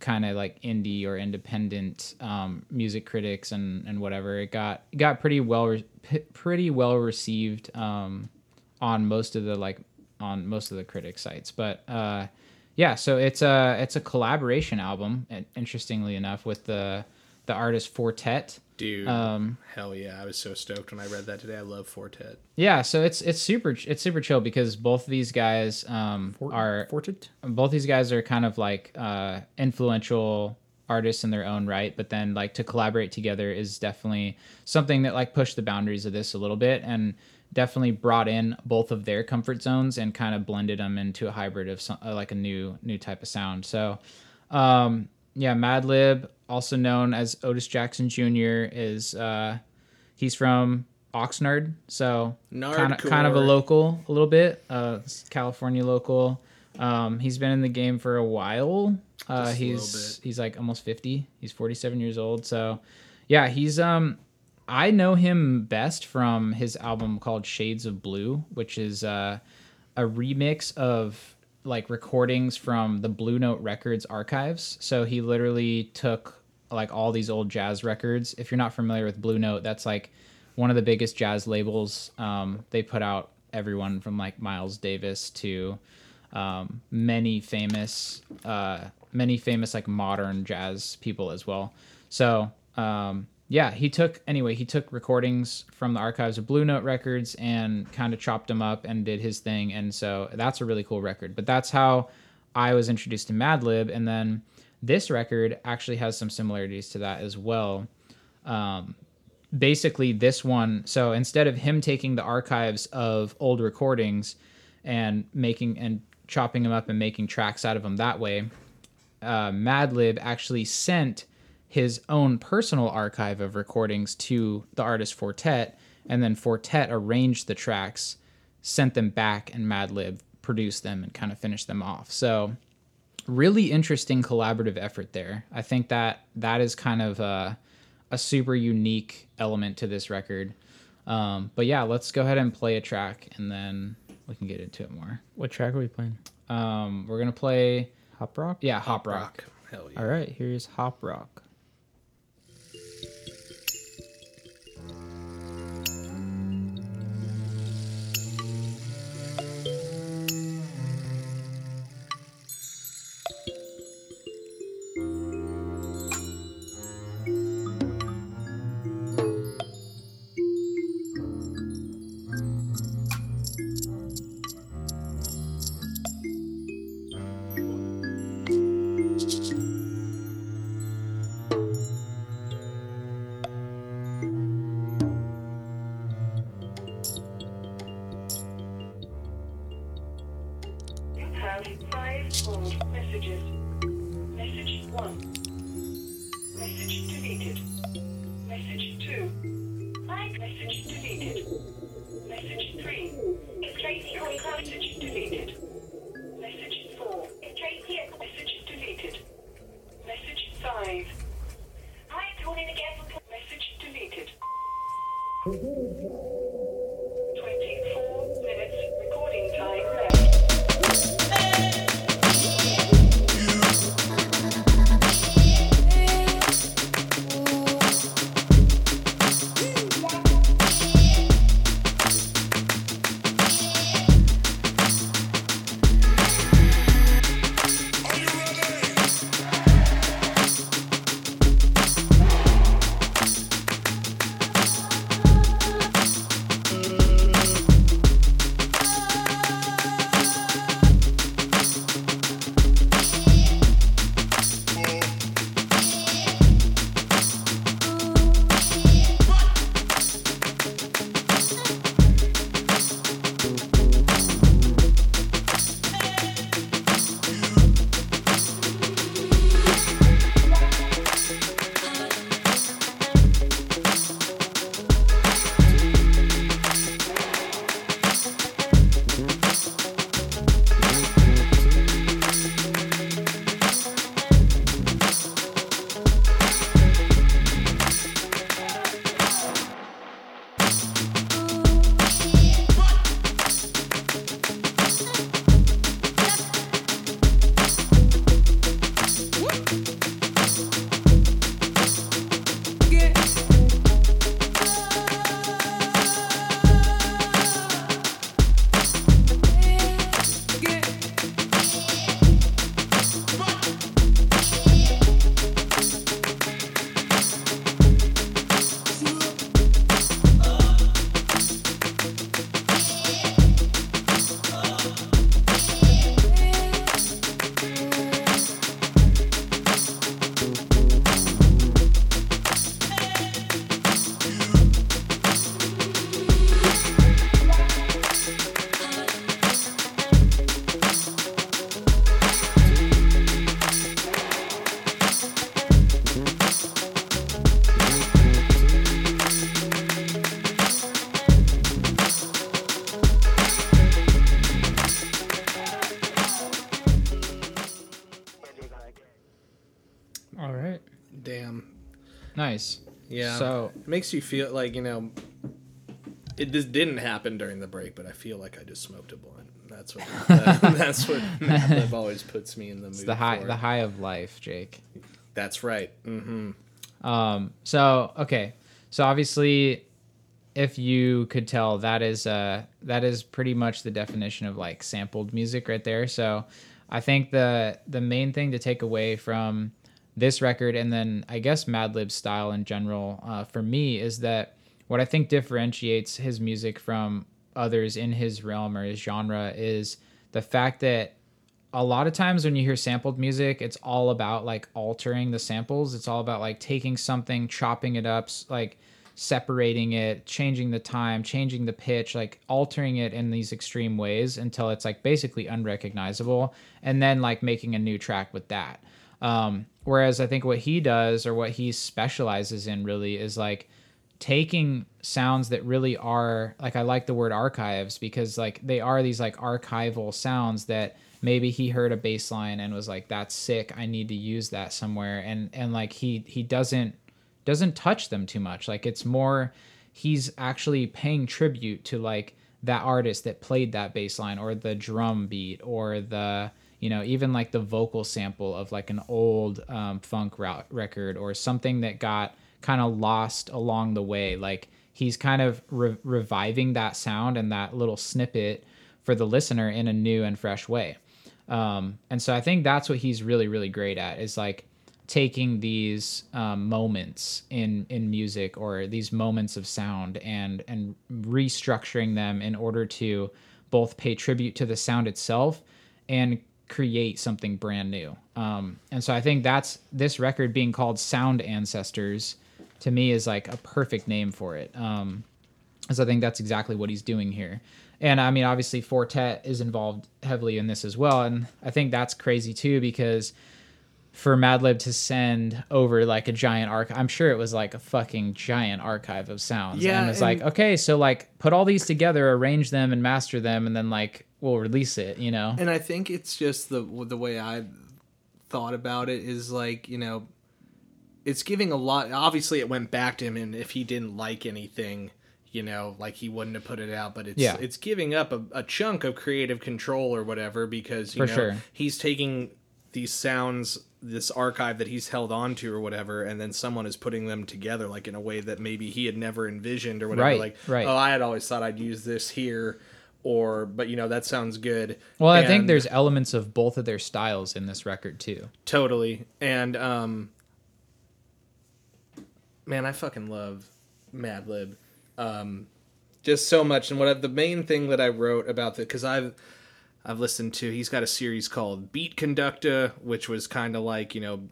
S2: kind of like indie or independent um, music critics and, and whatever. It got it got pretty well re- pretty well received um, on most of the like on most of the critic sites. But uh, yeah, so it's a it's a collaboration album. Interestingly enough, with the the artist Four Tet.
S1: Dude,
S2: Um,
S1: hell yeah! I was so stoked when I read that today. I love Four Tet.
S2: Yeah, so it's it's super it's super chill because both of these guys um, are
S3: Four Tet?
S2: both these guys are kind of like uh, influential artists in their own right, but then like to collaborate together is definitely something that like pushed the boundaries of this a little bit and definitely brought in both of their comfort zones and kind of blended them into a hybrid of some, uh, like a new new type of sound. So um, yeah, Madlib, also known as Otis Jackson Jr., is uh, he's from Oxnard, so kind of kind of a local a little bit, uh, California local. Um, he's been in the game for a while. Uh,
S1: a
S2: he's he's like almost fifty. He's forty seven years old. So yeah, he's um. I know him best from his album called Shades of Blue, which is uh, a remix of like recordings from the Blue Note Records archives. So he literally took like all these old jazz records. If you're not familiar with Blue Note, that's like one of the biggest jazz labels. Um, they put out everyone from like Miles Davis to um, many famous, uh, many famous like modern jazz people as well. So um, yeah, he took anyway. He took recordings from the archives of Blue Note Records and kind of chopped them up and did his thing. And so that's a really cool record. But that's how I was introduced to Madlib, and then this record actually has some similarities to that as well. Um, basically, this one. So instead of him taking the archives of old recordings and making and chopping them up and making tracks out of them that way, uh, Madlib actually sent his own personal archive of recordings to the artist Four Tet, and then Four Tet arranged the tracks, sent them back, and Madlib produced them and kind of finished them off. So, really interesting collaborative effort there. I think that that is kind of a, a super unique element to this record. Um, but yeah, let's go ahead and play a track and then we can get into it more.
S3: What track are we playing?
S2: Um, we're gonna play
S3: Hop Rock?
S2: yeah, Hop Rock.
S1: Hell yeah.
S3: All right, here's Hop Rock.
S1: Makes you feel like you know. It just didn't happen during the break, but I feel like I just smoked a blunt. That's what that, that's what Madlib always puts me in the mood.
S2: It's the high
S1: for.
S2: the high of life, Jake.
S1: That's right. Mm-hmm.
S2: Um, so okay, so obviously, if you could tell, that is uh that is pretty much the definition of like sampled music right there. So I think the the main thing to take away from this record and then I guess Madlib's style in general uh, for me is that what I think differentiates his music from others in his realm or his genre is the fact that a lot of times when you hear sampled music, it's all about like altering the samples. It's all about like taking something, chopping it up, like separating it, changing the time, changing the pitch, like altering it in these extreme ways until it's like basically unrecognizable, and then like making a new track with that. Um, whereas I think what he does or what he specializes in really is like taking sounds that really are like I like the word archives because like they are these like archival sounds that maybe he heard a bass line and was like that's sick. I need to use that somewhere. And and like he he doesn't doesn't touch them too much. Like it's more he's actually paying tribute to like that artist that played that bass line or the drum beat or the you know even like the vocal sample of like an old um, funk record or something that got kind of lost along the way like he's kind of re- reviving that sound and that little snippet for the listener in a new and fresh way. Um, and so i think that's what he's really really great at is like taking these um, moments in in music or these moments of sound and and restructuring them in order to both pay tribute to the sound itself and create something brand new. Um, and so I think that's this record being called Sound Ancestors to me is like a perfect name for it. Um, because I think that's exactly what he's doing here. And I mean, obviously, Four Tet is involved heavily in this as well. And I think that's crazy too because for Madlib to send over like a giant archive. I'm sure it was like a fucking giant archive of sounds.
S1: Yeah,
S2: and it's like, okay, so like put all these together, arrange them, and master them, and then like we'll release it. You know?
S1: And I think it's just the the way I thought about it is like you know, it's giving a lot. Obviously, it went back to him, and if he didn't like anything, you know, like he wouldn't have put it out. But it's
S2: Yeah.
S1: it's giving up a, a chunk of creative control or whatever because you
S2: For
S1: know
S2: sure.
S1: he's taking these sounds this archive that he's held on to or whatever and then someone is putting them together like in a way that maybe he had never envisioned or whatever
S2: Right,
S1: like
S2: right.
S1: oh i had always thought i'd use this here or but you know that sounds good
S2: Well, I think there's elements of both of their styles in this record too.
S1: Totally. And um man, I fucking love Madlib. Um just so much and what I, the main thing that I wrote about the cuz I've I've listened to he's got a series called Beat Conductor which was kind of like, you know,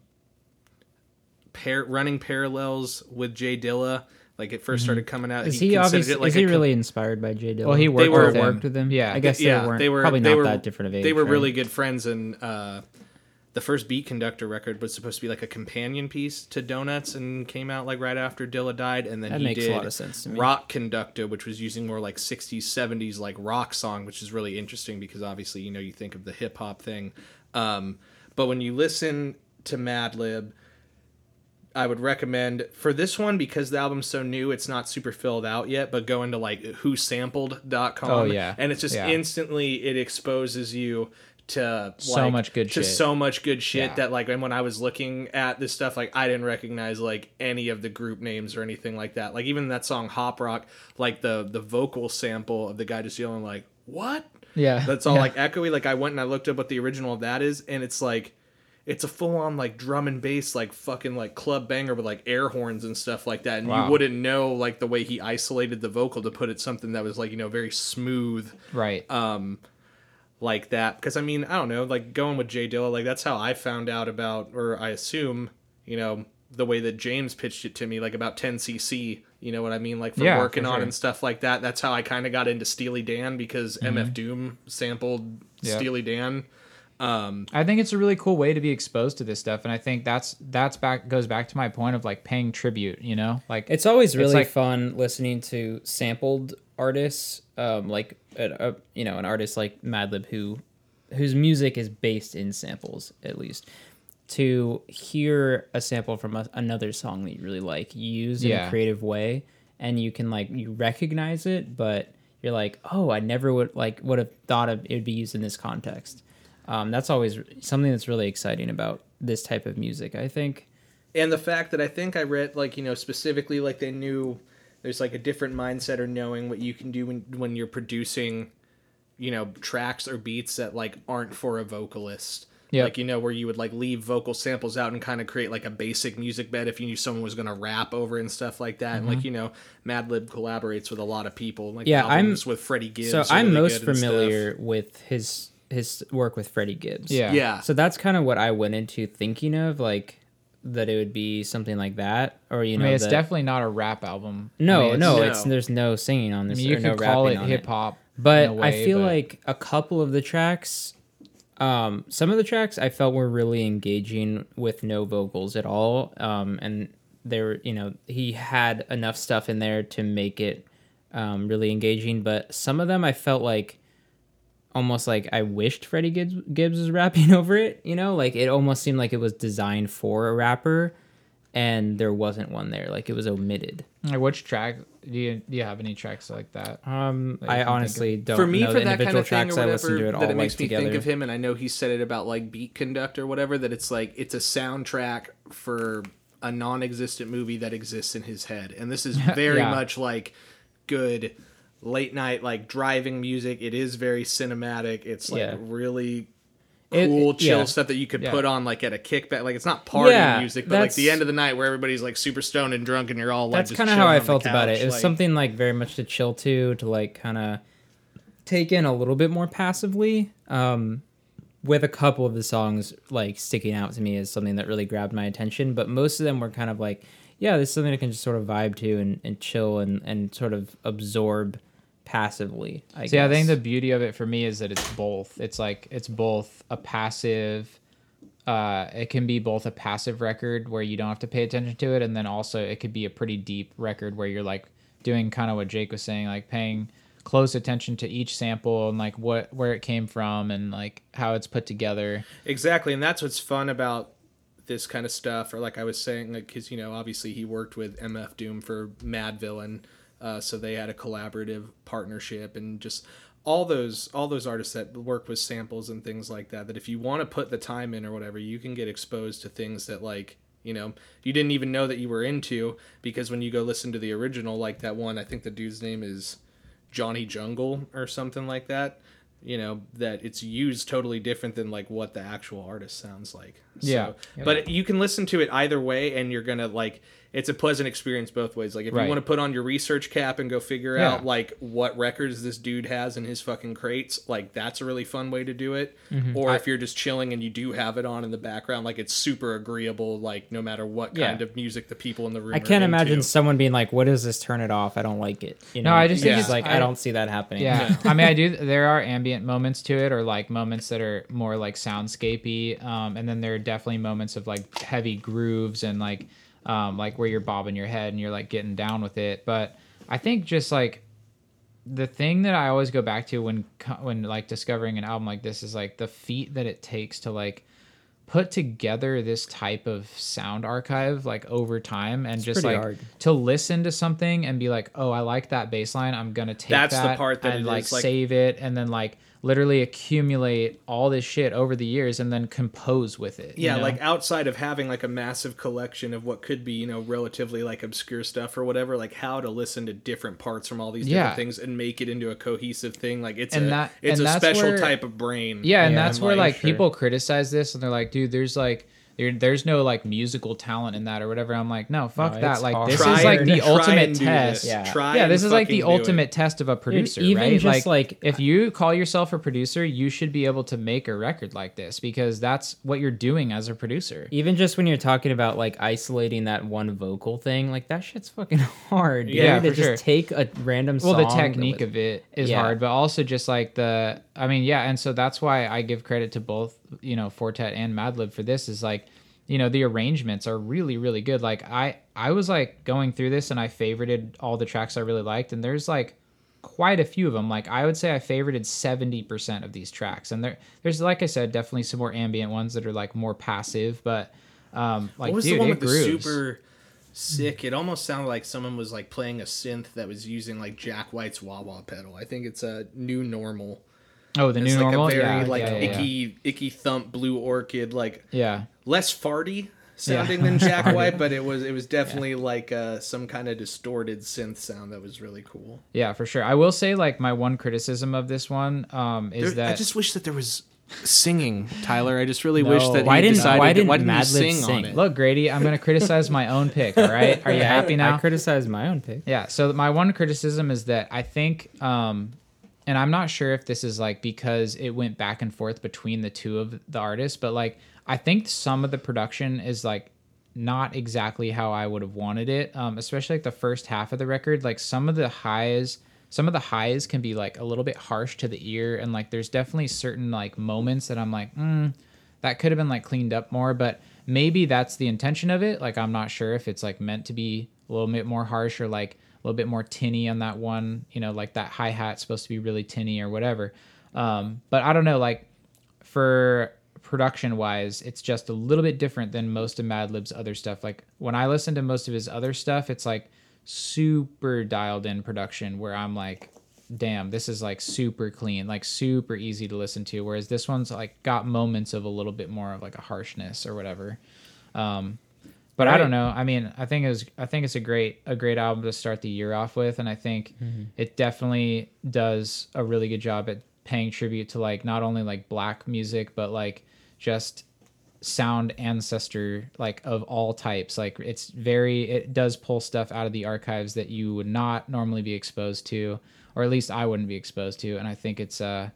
S1: par- running parallels with Jay Dilla like it 1st started coming out
S3: Is
S1: he
S3: he obviously
S1: it like
S3: is
S1: a
S3: he
S1: com-
S3: really inspired by Jay Dilla?
S2: Well, he
S3: Or
S2: worked
S1: were-
S2: with him.
S3: worked with him.
S2: Yeah.
S3: I guess
S1: yeah,
S3: they weren't.
S1: they were
S3: probably
S1: they
S3: not
S1: were,
S3: that different of age.
S1: They were
S3: right?
S1: really good friends, and uh, the first Beat Conductor record was supposed to be like a companion piece to Donuts, and came out like right after Dilla died, and then
S3: That
S1: he
S3: makes a
S1: did
S3: lot of sense to me.
S1: Rock Conductor, which was using more like '60s, '70s like rock song, which is really interesting because obviously you know you think of the hip hop thing, um, but when you listen to Madlib. I would recommend for this one because the album's so new, it's not super filled out yet, but go into like whosampled.com.
S2: Oh, yeah.
S1: And it's just
S2: Yeah.
S1: instantly it exposes you to
S2: So
S1: like,
S2: much good
S1: to
S2: shit.
S1: so much good shit
S2: Yeah.
S1: that like and when I was looking at this stuff like I didn't recognize like any of the group names or anything like that. Like even that song Hop Rock, like the the vocal sample of the guy just yelling like what?
S2: Yeah.
S1: That's all
S2: Yeah.
S1: like echoey. Like I went and I looked up what the original of that is, and it's like it's a full on like drum and bass like fucking like club banger with like air horns and stuff like that. And
S2: Wow.
S1: you wouldn't know like the way he isolated the vocal to put it something that was like, you know, very smooth
S2: right.
S1: um like that. Because I mean, I don't know, like going with Jay Dilla, like that's how I found out about or I assume, you know, the way that James pitched it to me, like about 10cc, you know what I mean? Like for
S2: Yeah,
S1: working
S2: for
S1: on
S2: sure.
S1: and stuff like that. That's how I kind of got into Steely Dan because MF Doom sampled
S2: Mm-hmm.
S1: Steely Dan.
S2: Um, I think it's a really cool way to be exposed to this stuff, and I think that's that's back goes back to my point of like paying tribute. You know, like
S3: It's always really
S2: like-
S3: fun listening to sampled artists, um, like a, a, you know an artist like Madlib who whose music is based in samples at least. To hear a sample from a, another song that you really like used in a creative way, and you can like you recognize it, but you're like, oh, I never would like would have thought of it would be used in this context. Um, that's always something that's really exciting about this type of music. I think.
S1: and the fact that I think I read like you know specifically like they knew there's like a different mindset or knowing what you can do when when you're producing you know tracks or beats that like aren't for a vocalist
S2: Yep.
S1: like you know where you would like leave vocal samples out and kind of create like a basic music bed if you knew someone was going to rap over and stuff like that and like you know Madlib collaborates with a lot of people like
S3: Mm-hmm. Yeah, I'm-
S1: with Freddie Gibbs
S3: So I'm
S1: really
S3: most familiar with his his work with Freddie Gibbs.
S2: Yeah.
S1: yeah
S3: So that's kind of what I went into thinking of, like that it would be something like that, or you
S2: I
S3: know,
S2: mean, it's
S3: that-
S2: definitely not a rap album.
S3: no,
S2: I mean, it's-
S3: no,
S1: No.
S3: it's there's no singing on
S2: I
S3: this.
S2: mean, you
S3: or
S2: could
S3: no
S2: call it hip hop,
S3: but
S2: way,
S3: I feel
S2: but-
S3: like a couple of the tracks, um, some of the tracks I felt were really engaging with no vocals at all, um, and they were, you know, he had enough stuff in there to make it um, really engaging. But some of them I felt like almost like I wished Freddie Gibbs, Gibbs was rapping over it. You know, like it almost seemed like it was designed for a rapper. and there wasn't one there. Like it was omitted.
S2: Like which track do you do you have any tracks like that?
S3: Um,
S2: That
S3: I honestly don't
S1: for me
S3: know
S1: for
S3: the
S1: that kind
S3: individual
S1: of thing or
S3: tracks I listen
S1: whatever
S3: to it all
S1: that it
S3: like
S1: makes me
S3: together.
S1: think of him and i know he said it about like Beat Konducta or whatever that it's like it's a soundtrack for a non-existent movie that exists in his head and this is very
S2: Yeah.
S1: much like good late night like driving music it is very cinematic it's like
S3: Yeah.
S1: really cool
S3: it-
S1: chill
S3: yeah.
S1: stuff that you could
S2: Yeah.
S1: put on like at a kickback like it's not party music but like the end of the night where everybody's like super stoned and drunk and you're all like
S3: That's kind of how I felt about it. It was
S1: like-
S3: something like very much to chill to, to like kind of take in a little bit more passively. Um, with a couple of the songs like sticking out to me as something that really grabbed my attention, but most of them were kind of like, yeah, this is something I can just sort of vibe to and, and chill and, and sort of absorb passively. I
S2: See, I think the beauty of it for me is that it's both. It's like it's both a passive. Uh, it can be both a passive record where you don't have to pay attention to it, and then also it could be a pretty deep record where you're like doing kind of what Jake was saying, like paying close attention to each sample and like what where it came from and like how it's put together.
S1: Exactly, and that's what's fun about this kind of stuff. Or like I was saying, like because you know obviously he worked with MF Doom for Madvillain, uh, so they had a collaborative partnership, and just all those all those artists that work with samples and things like that. That if you want to put the time in or whatever, you can get exposed to things that like you know you didn't even know that you were into because when you go listen to the original, like that one, I think the dude's name is Johnny Jungle or something like that. You know that it's used totally different than like what the actual artist sounds like. So,
S2: Yeah.
S1: but you can listen to it either way, and you're gonna like. It's a pleasant experience both ways. Like if
S2: Right.
S1: you want to put on your research cap and go figure
S2: Yeah.
S1: out like what records this dude has in his fucking crates, like that's a really fun way to do it.
S2: Mm-hmm.
S1: Or if you're just chilling and you do have it on in the background, like it's super agreeable. Like no matter what kind
S3: Yeah.
S1: of music the people in the room.
S3: I can't imagine
S1: into.
S3: someone being like, "What is this? Turn it off. I don't like it." You know,
S2: No, I just
S1: think
S3: It's
S1: it's-
S3: like I,
S2: I-
S3: don't see that happening.
S2: Yeah, I mean, I do. There are ambient moments to it, or like moments that are more like soundscapey, um, and then there are definitely moments of like heavy grooves and like, um, like where you're bobbing your head and you're like getting down with it. But I think just like the thing that I always go back to when when like discovering an album like this is like the feat that it takes to like put together this type of sound archive like over time and just like
S3: hard.
S2: to listen to something and be like oh i like that bass line i'm gonna take
S1: That's the
S2: that
S1: part that
S2: and like
S1: like-
S2: save it and then like literally accumulate all this shit over the years and then compose with it you
S1: yeah
S2: know?
S1: like outside of having like a massive collection of what could be you know relatively like obscure stuff or whatever like how to listen to different parts from all these different
S2: Yeah.
S1: things and make it into a cohesive thing like it's
S2: And
S1: a
S2: that-
S1: it's
S2: and
S1: a special
S2: where-
S1: type of brain
S2: Yeah, and
S3: Yeah,
S2: that's
S1: and,
S2: where
S1: like,
S2: like
S1: sure.
S2: people criticize this and they're like, dude, there's like there's no like musical talent in that or whatever. I'm like, no, fuck
S3: No,
S2: that. Like
S3: hard.
S2: this
S1: Try
S2: is like the ultimate test.
S1: this.
S3: Yeah.
S1: Try
S2: yeah, this is like the
S1: fucking it.
S2: ultimate test of a producer,
S3: even
S2: right?
S3: just,
S2: like,
S3: like-
S2: if you call yourself a producer, you should be able to make a record like this because that's what you're doing as a producer.
S3: Even just when you're talking about like isolating that one vocal thing, like that shit's fucking hard. dude,
S2: Yeah,
S3: to just
S2: sure.
S3: take a random
S2: well the technique
S3: with-
S2: of it is
S3: Yeah.
S2: hard but also just like the i mean yeah and so that's why i give credit to both you know Four Tet and madlib for this is like you know the arrangements are really really good. Like i i was like going through this and i favorited all the tracks i really liked and there's like quite a few of them like i would say i favorited 70% of these tracks and there there's like i said definitely some more ambient ones that are like more passive but um like
S1: what was
S2: dude
S1: the one with
S2: grooves.
S1: the super sick? It almost sounded like someone was like playing a synth that was using like jack white's wah wah pedal. I think it's a new normal
S2: oh the
S1: it's
S2: new
S1: like
S2: normal
S1: a very
S2: yeah,
S1: like
S2: yeah, yeah, yeah.
S1: icky icky thump blue orchid like
S2: yeah
S1: less farty sounding than Jack White, but it was it was definitely like uh, some kind of distorted synth sound that was really cool.
S2: Yeah, for sure. I will say like my one criticism of this one um, is
S1: There-
S2: that
S1: I just wish that there was singing, Tyler. I just really
S2: No.
S1: wish that
S3: Why
S1: you
S3: didn't-
S1: decided
S3: why didn't
S1: why didn't you
S3: Madlib
S1: sing, on it?
S2: look Grady, I'm gonna criticize my own pick. All right, are you happy now?
S3: I criticize my own pick.
S2: Yeah. So my one criticism is that I think, um, and I'm not sure if this is like because it went back and forth between the two of the artists, but like I think some of the production is like not exactly how I would have wanted it. Um, especially like the first half of the record, like some of the highs. Some of the highs can be like a little bit harsh to the ear, and like there's definitely certain like moments that I'm like, mm, that could have been like cleaned up more, but maybe that's the intention of it. Like I'm not sure if it's like meant to be a little bit more harsh or like a little bit more tinny on that one, you know, like that hi hat supposed to be really tinny or whatever. Um, but I don't know, like for production wise, it's just a little bit different than most of Madlib's other stuff. Like when I listen to most of his other stuff, it's like super dialed in production where I'm like, damn, this is like super clean, like super easy to listen to. Whereas this one's like got moments of a little bit more of like a harshness or whatever. Um, but I don't know. I mean, I think it was, I think it's a great a great album to start the year off with, and I think it definitely does a really good job at paying tribute to like not only like black music, but like just sound ancestor like of all types. Like it's very it does pull stuff out of the archives that you would not normally be exposed to, or at least I wouldn't be exposed to, and I think it's uh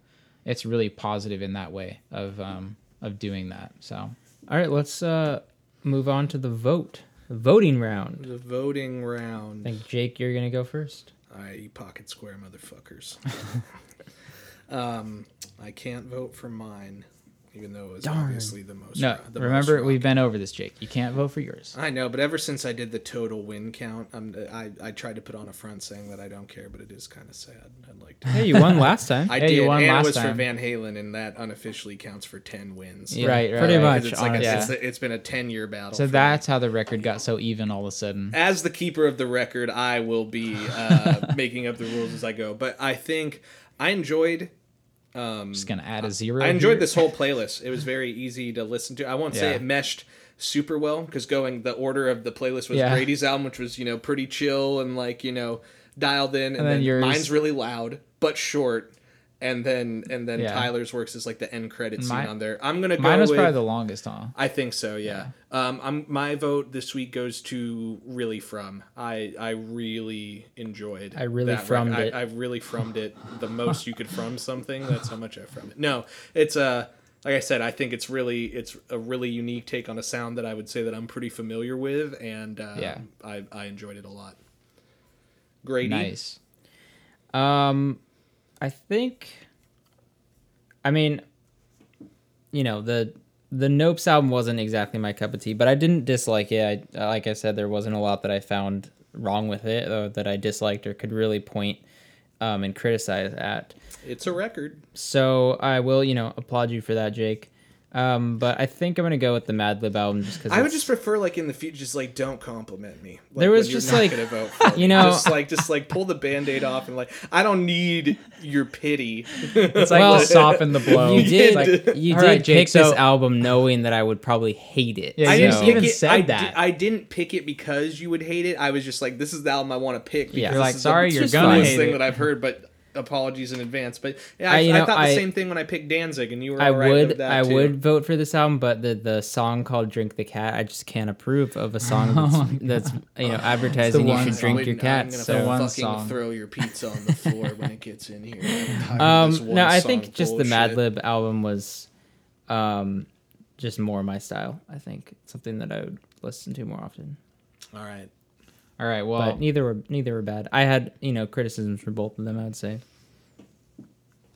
S2: it's really positive in that way of um of doing that. So
S3: All right, let's uh, move on to the vote, the voting round.
S1: The voting round.
S3: I think Jake, you're gonna go first.
S1: All right, you pocket square motherfuckers. um, I can't vote for mine, even though it was
S3: Darn.
S1: obviously the most.
S2: no,
S1: the
S2: remember
S1: most
S2: we've been over this, Jake. You can't vote for yours.
S1: I know, but ever since I did the total win count, I'm, I I tried to put on a front saying that I don't care, but it is kind of sad. I'd like to.
S3: Hey, you won last time.
S1: I
S2: Hey, you
S1: did,
S2: won
S1: and
S2: last
S1: it was for. Van Halen, and that unofficially counts for ten wins.
S3: Yeah,
S2: Right, right,
S3: pretty
S2: right.
S3: much.
S1: 'Cause it's like a,
S3: honestly.
S1: it's, it's been a ten year battle.
S2: So
S1: for me.
S2: that's how the record got so even all of a sudden.
S1: as the keeper of the record, I will be uh, making up the rules as I go. But I think I enjoyed. Um,
S2: Just gonna add a zero.
S1: I enjoyed
S2: here.
S1: this whole playlist. It was very easy to listen to. I won't say
S2: Yeah.
S1: it meshed super well because going the order of the playlist was
S2: Yeah.
S1: Brady's album, which was you know pretty chill and like you know dialed in, and,
S2: then
S1: then,
S2: yours-
S1: mine's really loud but short. And then and then
S2: Yeah.
S1: Tyler's works is like the end credit scene
S2: Mine-
S1: on there. I'm gonna go
S2: Mine was
S1: with,
S2: probably the longest, huh?
S1: I think so, yeah. Um, I'm my vote this week goes to really from. I I really enjoyed.
S3: I really frommed it.
S1: I, I really frommed it the most you could from something. That's how much I from it. No, it's uh like I said, I think it's really it's a really unique take on a sound that I would say that I'm pretty familiar with, and uh,
S2: Yeah.
S1: I I enjoyed it a lot. Grady,
S2: Nice.
S3: Um, I think. I mean, you know the the Nopes album wasn't exactly my cup of tea, but I didn't dislike it. I like I said, there wasn't a lot that I found wrong with it or that I disliked or could really point um, and criticize at.
S1: it's a record.
S3: So I will, you know, applaud you for that, Jake. Um, but I think I'm gonna go with the Madlib album just because
S1: I would just prefer like in the future, just like don't compliment me. Like,
S3: There was just, like-
S1: vote for
S3: you
S1: me.
S3: know-
S1: just like just like pull the band-aid off and like I don't need your pity.
S2: It's like
S3: Well,
S2: soften the blow.
S3: you did
S2: like,
S3: you did
S2: right, Jake,
S3: pick this album knowing that I would probably hate it.
S2: Yeah,
S1: I didn't
S3: so-
S2: even
S1: it.
S2: said
S1: I,
S2: that.
S1: Di- I didn't pick it because you would hate it. I was just like, this is the album I want to pick. Because
S3: Yeah.
S2: You're like, sorry, you're
S3: just
S2: gonna hate
S1: thing
S2: it.
S1: that I've heard. But apologies in advance. But yeah, I,
S3: I- you
S1: I
S3: know,
S1: thought
S3: I-
S1: the same thing when I picked Danzig, and you were.
S3: I
S1: all right
S3: would
S1: that
S3: I
S1: too.
S3: would vote for this album, but the the song called "Drink the Cat" I just can't approve of a song that's, that's you know advertising you should drink
S1: When
S3: your
S1: I'm
S3: cat.
S1: gonna
S3: So
S2: one
S1: fucking
S2: song.
S1: throw your pizza on the floor when it gets in here. I'm tired of this
S3: um, no, I
S1: song
S3: think just the. Madlib album was um just more my style. I think it's something that I would listen to more often.
S1: All right.
S2: All right, well,
S3: but neither were neither were bad. I had you know criticisms for both of them. I would say.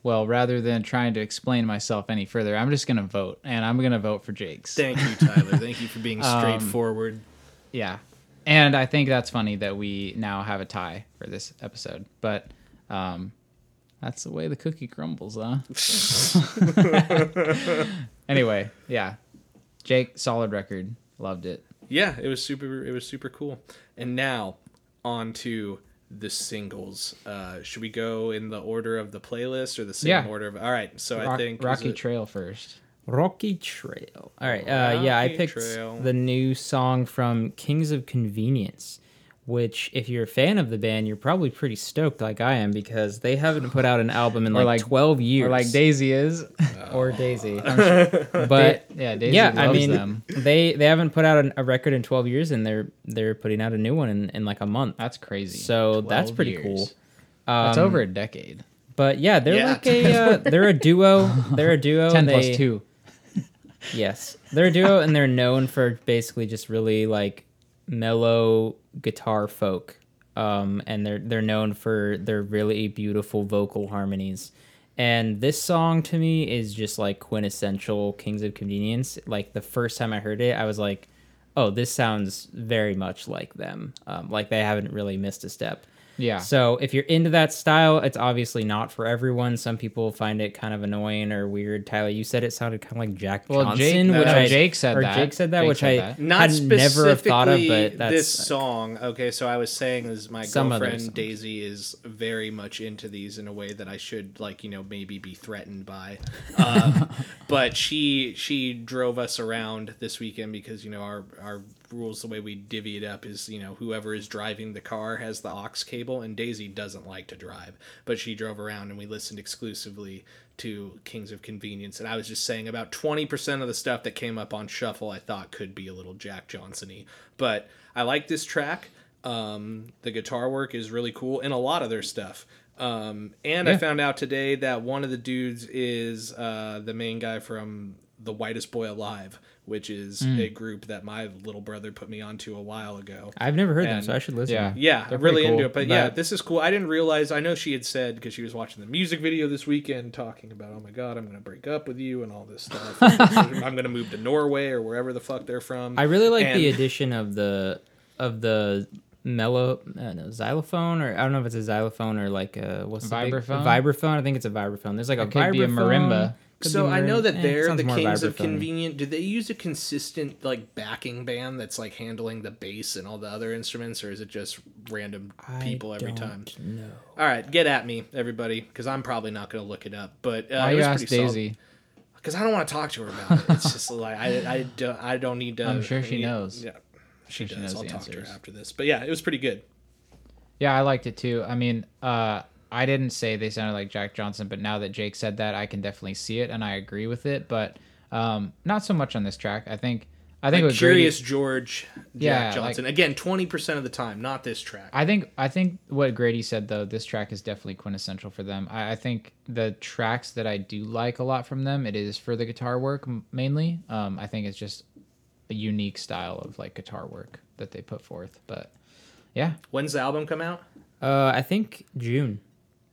S2: well, rather than trying to explain myself any further, I'm just gonna vote, and I'm gonna vote for Jake's.
S1: Thank you, Tyler. Thank you for being
S2: Um,
S1: straightforward.
S2: Yeah. And I think that's funny that we now have a tie for this episode. But um, that's the way the cookie crumbles, huh? anyway, yeah. Jake, solid record. Loved it.
S1: Yeah, it was super. It was super cool. And now on to the singles. Uh, should we go in the order of the playlist or the same
S2: Yeah.
S1: order of? All right. So I think is
S2: Rocky
S1: it-
S2: Trail first.
S3: Rocky Trail. All right. Uh, yeah, I picked
S1: Trail.
S3: the new song from Kings of Convenience, which, if you're a fan of the band, you're probably pretty stoked like I am because they haven't put out an album in like,
S2: like-
S3: 12 years.
S2: Or like Daisy is.
S3: Or Daisy. but
S2: yeah, Daisy
S3: yeah,
S2: loves
S3: I mean,
S2: them.
S3: they they haven't put out an, a record in 12 years, and they're they're putting out a new one in, in like a month.
S2: That's crazy.
S3: So that's pretty
S2: years.
S3: cool.
S2: That's
S3: Um,
S2: over a decade.
S3: But yeah, they're
S1: Yeah.
S3: like a uh, they're a duo. They're a duo.
S2: 10
S3: and
S2: plus
S3: they-
S2: 2.
S3: Yes, they're a duo, and they're known for basically just really like mellow guitar folk. Um, and they're they're known for their really beautiful vocal harmonies. And this song to me is just like quintessential Kings of Convenience. Like the first time I heard it, I was like, "Oh, this sounds very much like them. Um, like they haven't really missed a step."
S2: Yeah.
S3: So if you're into that style, it's obviously not for everyone. Some people find it kind of annoying or weird. Tyler, you said it sounded kind of like Jack
S2: Well,
S3: Johnson,
S2: Jake-
S3: which
S2: no,
S3: I
S2: Jake said
S3: or
S2: that.
S3: Jake said that,
S2: Jake
S3: which
S2: said
S3: I
S2: that.
S1: Not
S3: had never have thought of, but that's
S1: this song. Okay, so I was saying is my girlfriend. Daisy is very much into these in a way that I should like you know maybe be threatened by. Um, but she she drove us around this weekend because you know our our rules the way we divvy it up is you know whoever is driving the car has the aux cable and Daisy doesn't like to drive, but she drove around and we listened exclusively to Kings of Convenience and I was just saying about 20% of the stuff that came up on shuffle I thought could be a little Jack Johnson-y. But I like this track. Um, the guitar work is really cool and a lot of their stuff. Um, and I found out today that one of the dudes is uh, the main guy from The Whitest Boy Alive, which is
S2: Hmm.
S1: a group that my little brother put me onto a while ago.
S3: I've never heard them, so I should listen.
S2: Yeah.
S1: Yeah,
S2: They're
S1: I'm really
S2: pretty
S1: into it. But yeah, this is cool. I didn't realize. I know she had said because she was watching the music video this weekend, talking about, "Oh my god, I'm gonna break up with you" and all this stuff. I'm gonna move to Norway or wherever the fuck they're from.
S3: I really like the addition of the of the mellow uh, no, xylophone or I don't know if it's a xylophone or like a what's the big-
S2: Vibraphone?
S3: a vibraphone. I think it's a vibraphone. There's like a
S2: It could be a marimba.
S3: Could
S1: so I know that
S3: eh,
S1: they're the kings of convenient. Do they use a consistent like backing band that's like handling the bass and all the other instruments, or is it just random
S3: I
S1: people every time?
S3: know.
S1: All right, get at me, everybody, because I'm probably not going to look it up. But uh,
S2: Why
S1: it
S2: you ask
S1: solid.
S2: Daisy?
S1: Because I don't want to talk to her about it. It's just like I, I, don't, I don't need to.
S2: I'm sure she
S1: need-
S2: knows.
S1: Yeah, she
S2: sure she
S1: does.
S2: knows
S1: I'll talk to her after this. But yeah, it was pretty good.
S2: Yeah, I liked it too. I mean, uh, I didn't say they sounded like Jack Johnson, but now that Jake said that, I can definitely see it and I agree with it. But um, not so much on this track. I think. I think
S1: Like
S2: with Grady-
S1: Curious George, Jack
S2: Yeah, like-
S1: Johnson. Again, twenty percent of the time, not this track.
S2: I think I think what Grady said though, this track is definitely quintessential for them. I, I think the tracks that I do like a lot from them, it is for the guitar work mainly. Um, I think it's just a unique style of like guitar work that they put forth. But yeah,
S1: When's the album come out?
S3: Uh, I think June.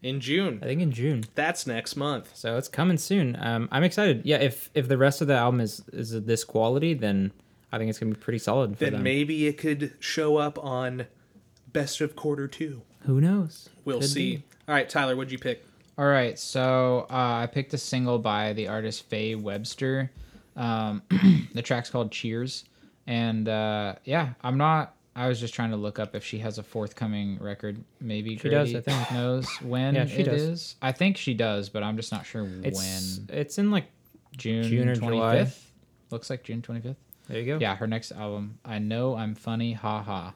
S1: In June.
S3: I think in June.
S1: That's next month.
S3: So it's coming soon. Um, I'm excited. Yeah, if if the rest of the album is is this quality, then I think it's gonna be pretty solid for
S1: Then
S3: them.
S1: maybe it could show up on Best of Quarter Two.
S3: Who knows?
S1: We'll
S3: Could
S1: see.
S3: be.
S1: All right, Tyler, what'd you pick?
S2: All right, so uh, I picked a single by the artist Faye Webster. Um, the track's called "Cheers," and uh, yeah, I'm not. I was just trying to look up if she has a forthcoming record. Maybe
S3: She does, I think.
S2: knows when
S3: Yeah,
S2: it
S3: she does.
S2: is. I think she does, but I'm just not sure
S3: It's
S2: when.
S3: it's in like
S2: June,
S3: June or
S2: 25th.
S3: July.
S2: Looks like June 25th.
S3: there you go.
S2: Yeah, her next album. I know I'm funny. Ha ha.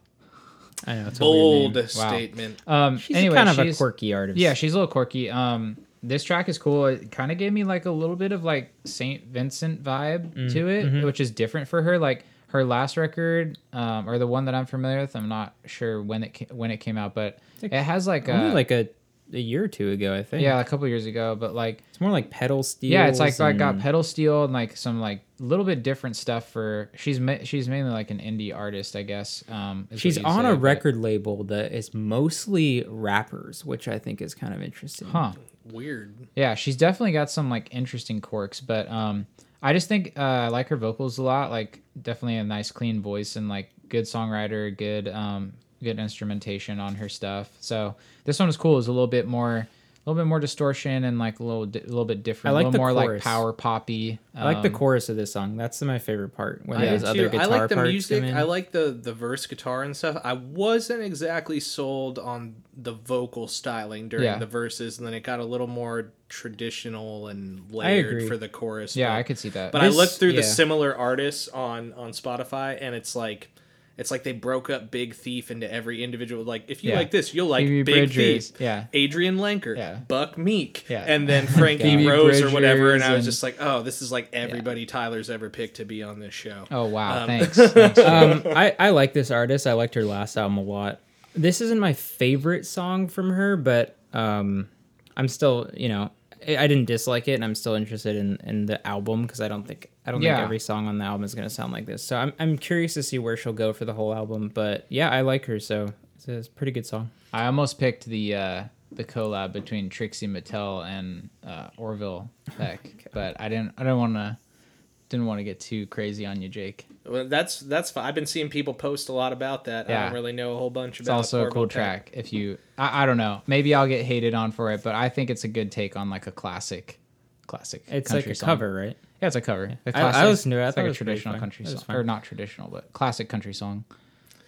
S3: I know it's a weird
S1: Bold
S3: name.
S2: Wow.
S1: statement.
S2: Um,
S3: She's
S2: anyway,
S3: kind of a quirky artist.
S2: Yeah, she's a little quirky. Um, this track is cool. It kind of gave me like a little bit of like Saint Vincent vibe
S3: Mm,
S2: to it,
S3: mm-hmm.
S2: which is different for her. Like her last record, um, or the one that I'm familiar with. I'm not sure when it ca- when it came out, but
S3: like
S2: it has like
S3: only
S2: a
S3: like a, a year or two ago, I think.
S2: yeah, a couple years ago. But like
S3: it's more like pedal steel.
S2: yeah, it's like like got pedal steel and like some like little bit different stuff for. She's ma- she's mainly like an indie artist, I guess. Um,
S3: She's on
S2: say,
S3: a
S2: but-
S3: record label that is mostly rappers, which I think is kind of interesting.
S2: huh?
S1: Weird.
S2: Yeah, she's definitely got some like interesting quirks, but um I just think uh, I like her vocals a lot. Like definitely a nice clean voice and like good songwriter, good um good instrumentation on her stuff. So this one is cool. It's a little bit more a little bit more distortion and like a little di- a little bit different.
S3: I like
S2: a
S3: the
S2: little more like power poppy.
S3: I like the
S2: Um,
S3: chorus of this song. That's my favorite part. When
S1: I
S3: those
S1: do
S3: other
S1: too.
S3: guitar
S1: I like the
S3: parts
S1: music.
S3: come in.
S1: I like the the verse guitar and stuff. I wasn't exactly sold on the vocal styling during
S2: Yeah.
S1: the verses, and then it got a little more traditional and layered
S3: agree.
S1: for the chorus.
S2: Yeah,
S1: but-
S2: I could see that.
S1: But I
S3: This-
S1: looked through the
S3: yeah.
S1: similar artists on on Spotify, and it's like. It's like they broke up Big Thief into every individual. Like, if you
S2: Yeah.
S1: like this, you'll like
S2: Phoebe
S1: Big
S2: Bridgers,
S1: Thief,
S2: yeah.
S1: Adrianne Lenker,
S2: Yeah.
S1: Buck Meek,
S2: Yeah.
S1: and then Frankie
S2: Phoebe
S1: Rose or whatever. And I was just like, oh, this is like everybody Tyler's ever picked to be on this show.
S2: Oh wow,
S1: Um,
S2: thanks. thanks.
S3: um, I, I like this artist. I liked her last album a lot. This isn't my favorite song from her, but um, I'm still, you know, I, I didn't dislike it, and I'm still interested in, in the album because I don't think I don't
S2: Yeah.
S3: think every song on the album is gonna sound like this. So I'm I'm curious to see where she'll go for the whole album. But yeah, I like her, so it's a, pretty good song.
S2: I almost picked the uh, the collab between Trixie Mattel and uh, Orville Peck, but I didn't. I don't want to. Didn't want to get too crazy on you, Jake.
S1: Well, that's that's fine. I've been seeing people post a lot about that. I don't really know a whole bunch
S2: It's
S1: about.
S2: It's also a cool
S1: Peck.
S2: track. If you, I, I don't know, maybe I'll get hated on for it, but I think it's a good take on like a classic, classic.
S3: It's like a
S2: song.
S3: cover, right?
S2: Yeah, it's a cover. A
S3: I- I listened to it. I
S2: It's like a traditional country song, or not traditional, but classic country song.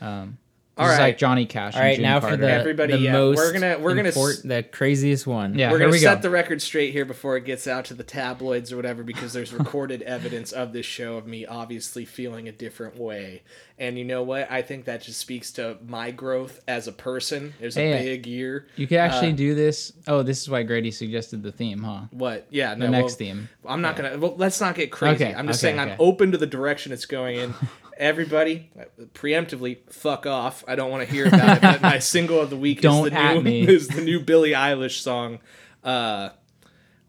S2: Um,
S1: All
S2: this is like Johnny Cash.
S3: All
S2: and
S3: right,
S2: June
S3: now for the
S1: Everybody,
S3: the
S1: yeah,
S3: most
S1: we're gonna- we're gonna s-
S3: import- the craziest one.
S2: Yeah.
S1: We're gonna
S2: we
S1: set
S2: go.
S1: the record straight here before it gets out to the tabloids or whatever, because there's recorded evidence of this show of me obviously feeling a different way. And you know what? I think that just speaks to my growth as a person. There's a
S2: Hey,
S1: big year.
S2: You could actually
S1: Uh,
S2: do this. Oh, this is why Grady suggested the theme, huh?
S1: What? Yeah, no.
S2: The next
S1: well,
S2: theme.
S1: I'm not gonna. Well, let's not get crazy.
S2: Okay,
S1: I'm just
S2: okay,
S1: saying I'm open to the direction it's going in. Everybody, preemptively, fuck off. I don't want to hear about it. But my single of the week
S2: Don't
S1: is the new
S2: me.
S1: is the new Billie Eilish song. Uh,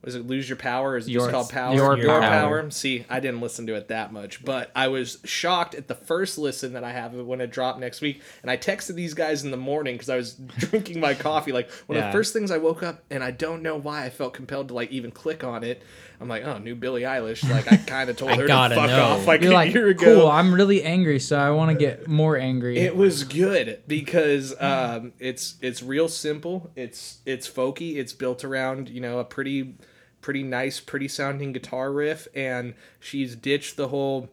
S1: was it "Lose Your Power"? Is it
S2: Your-
S1: just called "Power"?
S2: Your
S1: Power.
S2: Power.
S1: See, I didn't listen to it that much, but I was shocked at the first listen that I have when it dropped next week. And I texted these guys in the morning because I was drinking my coffee. Like one of the first things I woke up, and I don't know why I felt compelled to like even click on it. I'm like, oh, new Billie Eilish. Like I kind of told her to
S3: gotta
S1: fuck
S3: know.
S1: off like
S2: You're
S1: a
S2: like,
S1: year ago.
S2: cool. I'm really angry, so I want to get more angry.
S1: It was good because um, it's it's real simple. It's it's folky. It's built around you know a pretty pretty nice, pretty sounding guitar riff, and she's ditched the whole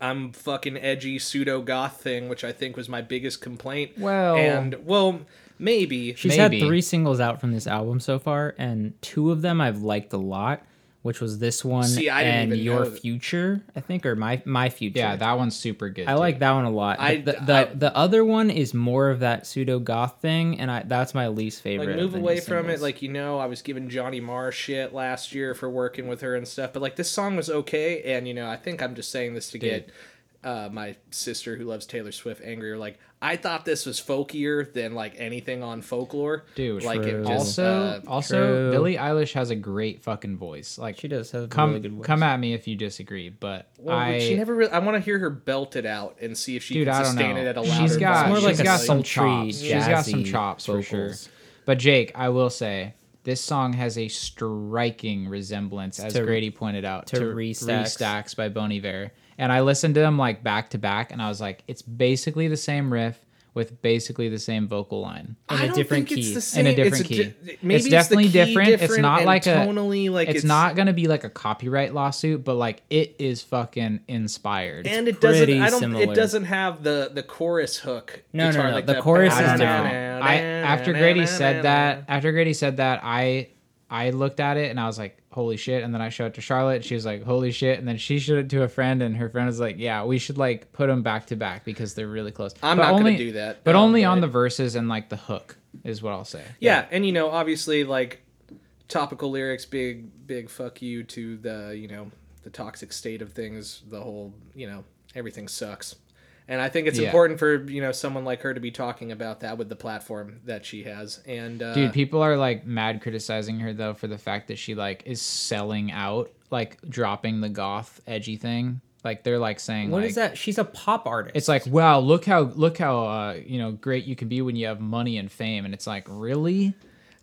S1: I'm fucking edgy pseudo goth thing, which I think was my biggest complaint.
S2: Well-
S1: and well, maybe
S3: She's
S2: Maybe.
S3: had three singles out from this album so far, and two of them I've liked a lot, which was this one
S1: See, I didn't
S3: and
S1: even
S3: Your
S1: know that-
S3: Future, I think, or My My Future.
S2: yeah, that one's super good.
S3: I
S2: too.
S3: like that one a lot.
S1: I-
S3: the the,
S1: I-
S3: the other one is more of that pseudo goth thing, and I that's my least favorite.
S1: like
S3: of
S1: move
S3: the new
S1: away from it
S3: singles.
S1: like you know i was giving johnny marr shit last year for working with her and stuff but like this song was okay and you know i think i'm just saying this to get uh, my sister who loves taylor swift angrier like i thought this was folkier than like anything on folklore
S2: Dude,
S1: like it just
S2: also,
S1: uh,
S2: also,
S3: True.
S2: Billie Eilish has a great fucking voice. Like,
S3: she does have a
S2: come
S3: really good voice.
S2: come at me if you disagree, but
S1: well,
S2: I
S1: she never really i want to hear her belt it out and see if she
S2: dude,
S1: can
S2: I don't
S1: sustain
S2: know.
S1: it at a louder
S2: she's got
S3: more
S2: she's
S3: like
S2: got some chops. She's got some
S3: jazzy
S2: chops for sure. But Jake, I will say this song has a striking resemblance, as
S3: To-
S2: Grady pointed out,
S3: to
S2: to
S3: Re: Stacks.
S2: Restacks by Bon Iver. And I listened to them like back to back, and I was like, it's basically the same riff with basically the same vocal line.
S3: In
S1: I
S3: a
S1: don't
S3: different
S1: think it's
S3: key.
S1: the
S2: in
S1: same.
S2: a
S1: it's
S2: different
S1: di-
S2: key.
S1: maybe
S2: it's
S1: the
S2: definitely
S1: key
S2: different. It's not
S1: and
S2: like a
S1: tonally like
S2: it's, not gonna be like a copyright lawsuit, but like it is fucking inspired.
S1: and it doesn't. I don't.
S3: similar.
S1: It doesn't have the the chorus hook.
S3: No, no,
S1: guitar,
S3: no,
S1: like
S3: the
S1: that
S3: chorus is
S2: don't
S3: different.
S2: I after Grady said that, after Grady said that, I I looked at it and I was like, "Holy shit!" And then I showed it to Charlotte. She was like, "Holy shit!" And then she showed it to a friend, and her friend was like, "Yeah, we should like put them back to back because they're really close."
S1: I'm
S2: But
S1: not
S2: only,
S1: gonna do that,
S2: but
S1: um,
S2: only on the verses and like the hook is what I'll say.
S1: Yeah, and you know, obviously, like topical lyrics, big, big fuck you to the, you know, the toxic state of things. The whole, you know, everything sucks. And I think it's
S2: Yeah.
S1: important for you know someone like her to be talking about that with the platform that she has. And uh,
S2: Dude, people are like mad criticizing her though for the fact that she like is selling out, like dropping the goth edgy thing. Like they're like saying
S3: What
S2: like
S3: is that? She's a pop artist.
S2: it's like wow look how look how uh you know great you can be when you have money and fame and it's like really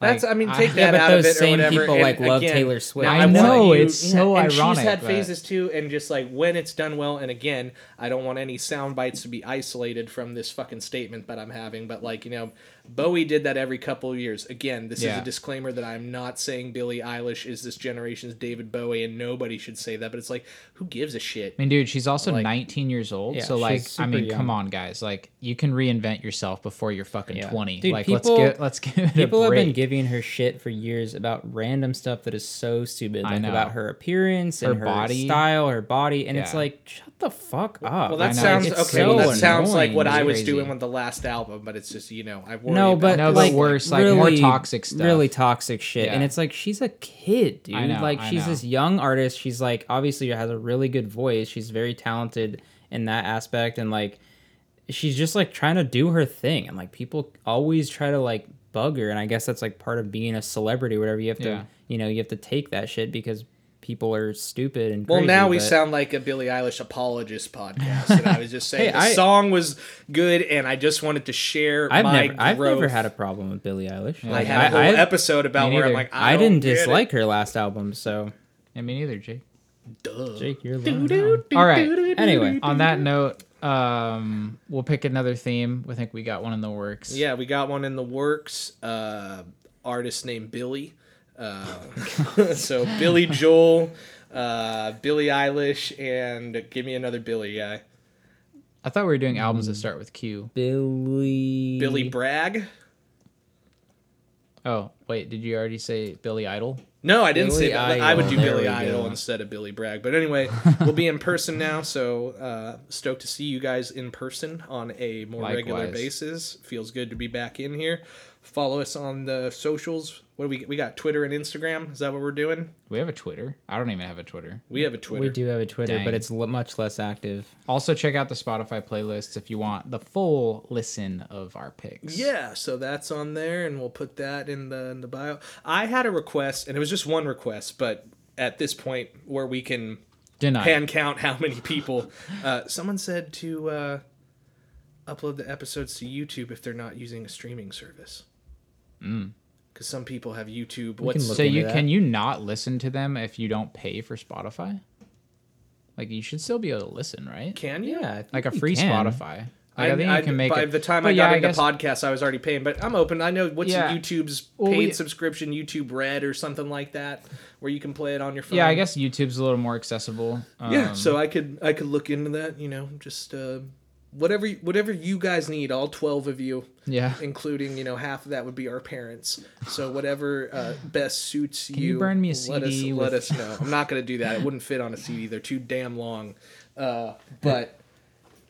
S1: That's, I mean, take
S2: I-
S1: that
S3: Yeah, but
S1: out
S3: those
S1: of it
S3: same
S1: or whatever.
S3: people,
S1: and
S3: like, love
S1: again,
S3: Taylor Swift.
S1: now
S2: I know,
S1: you-
S2: it's so
S1: and
S2: ironic,
S1: She's had
S2: but-
S1: phases too, and just like when it's done well. And again, I don't want any sound bites to be isolated from this fucking statement that I'm having. But like you know, Bowie did that every couple of years. Again, this is a disclaimer that I'm not saying Billie Eilish is this generation's David Bowie, and nobody should say that. But it's like, who gives a shit?
S2: I mean, dude, she's also
S1: Like-
S2: 19 years old.
S3: Yeah,
S2: so, like, I mean,
S3: young.
S2: come on, guys. Like, you can reinvent yourself before you're fucking
S3: Yeah.
S2: 20.
S3: Dude,
S2: like,
S3: people-
S2: let's get let's give it
S3: People
S2: a
S3: have been giving her shit for years about random stuff that is so stupid,
S2: I
S3: like
S2: know.
S3: about her appearance and
S2: Her
S3: her,
S2: body.
S3: style, her body, and it's like, shut the fuck up.
S1: Well, that sounds okay.
S3: so
S1: well, that sounds like what I was
S2: crazy.
S1: doing with the last album, but it's just you know I worry
S3: no,
S1: about
S3: but
S2: No, but
S3: like
S2: worse, like, more toxic stuff.
S3: Really toxic shit, and it's like she's a kid, dude.
S2: I know,
S3: like
S2: I
S3: she's
S2: know.
S3: this young artist. She's like obviously has a really good voice. She's very talented in that aspect, and like she's just like trying to do her thing, and like people always try to like bug her, and I guess that's like part of being a celebrity, whatever. You have to,
S2: Yeah.
S3: you know, you have to take that shit because people are stupid and
S1: Well,
S3: crazy,
S1: now we
S3: but-
S1: sound like a Billie Eilish apologist podcast, and I was just saying
S3: Hey,
S1: the
S3: I-
S1: song was good, and I just wanted to share
S3: I've
S1: my
S3: never, I've never had a problem with Billie Eilish.
S1: I
S3: Like,
S1: had a whole
S3: I, I,
S1: episode about
S2: Me
S1: where I'm like, I,
S3: I didn't
S1: get it.
S3: dislike her last album, so
S2: Yeah, me neither, Jake.
S1: Duh.
S3: Jake, you're lying.
S2: All right.
S3: Anyway,
S2: On that note, um, we'll pick another theme. I think we got one in the works.
S1: Yeah, we got one in the works. Uh, artist named Billy. Uh, so Billy Joel, uh, Billie Eilish, and give me another Billy guy.
S2: I thought we were doing albums that start with Q.
S3: Billy.
S1: Billy Bragg.
S2: Oh, wait, did you already say Billy Idol?
S1: No, I didn't
S3: Billy
S1: say that. I would do
S3: Idol.
S1: Billy
S3: There
S1: Idol
S3: go.
S1: instead of Billy Bragg. But anyway, we'll be in person now, so uh, stoked to see you guys in person on a more regular basis. Feels good to be back in here. Follow us on the socials. What do we we got? Twitter and Instagram. Is that what we're doing?
S2: We have a Twitter. I don't even have a Twitter.
S1: We have a Twitter.
S3: We do have a Twitter,
S2: Dang.
S3: but it's l- much less active.
S2: Also, check out the Spotify playlists if you want the full listen of our picks.
S1: Yeah, so that's on there, and we'll put that in the in the bio. I had a request, and it was just one request, but at this point where we can
S2: Denied.
S1: hand count how many people, uh, someone said to uh, upload the episodes to YouTube if they're not using a streaming service. Because some people have YouTube.
S3: can
S1: What's
S2: So you
S3: that.
S2: can you not listen to them if you don't pay for Spotify? Like you should still be able to listen, right?
S1: can you?
S3: Yeah,
S2: Like a free
S3: can.
S2: Spotify. Like,
S1: I,
S2: I, think
S1: I-
S2: you can make
S1: by
S2: it.
S1: the time
S2: but
S1: I
S2: yeah,
S1: got into
S2: guess-
S1: podcasts, I was already paying. But I'm open. I know what's
S2: Yeah.
S1: YouTube's
S2: Well,
S1: paid
S2: we-
S1: subscription, YouTube Red or something like that, where you can play it on your phone.
S2: Yeah, I guess YouTube's a little more accessible.
S1: yeah
S2: Um,
S1: so i could i could look into that you know just uh whatever whatever you guys need all 12 of you
S2: yeah.
S1: including you know half of that would be our parents. So whatever uh, best suits you
S2: you burn me a
S1: let us
S2: CD
S1: let us know. I'm not going to do that. It wouldn't fit on a cd they're too damn long. Uh but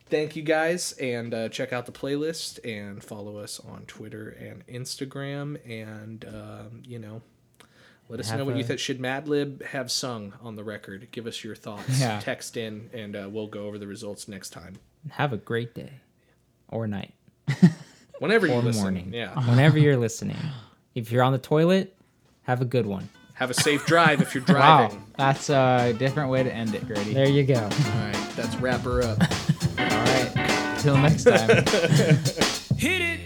S1: thank you guys and uh, check out the playlist and follow us on twitter and instagram and um, you know let us
S3: Have
S1: know what you
S3: a-
S1: think. Should Madlib have sung on the record? Give us your thoughts.
S2: Yeah.
S1: Text in, and uh, we'll go over the results next time.
S3: Have a great day or night
S1: Whenever you
S3: or
S1: listen.
S3: morning.
S1: Yeah.
S3: Whenever you're listening. If you're on the toilet, have a good one.
S1: Have a safe drive if you're driving.
S2: Wow,
S1: driving.
S2: that's a different way to end it, Grady.
S3: There you go.
S1: All right, that's wrap her up.
S2: All right, till next time.
S5: Hit it!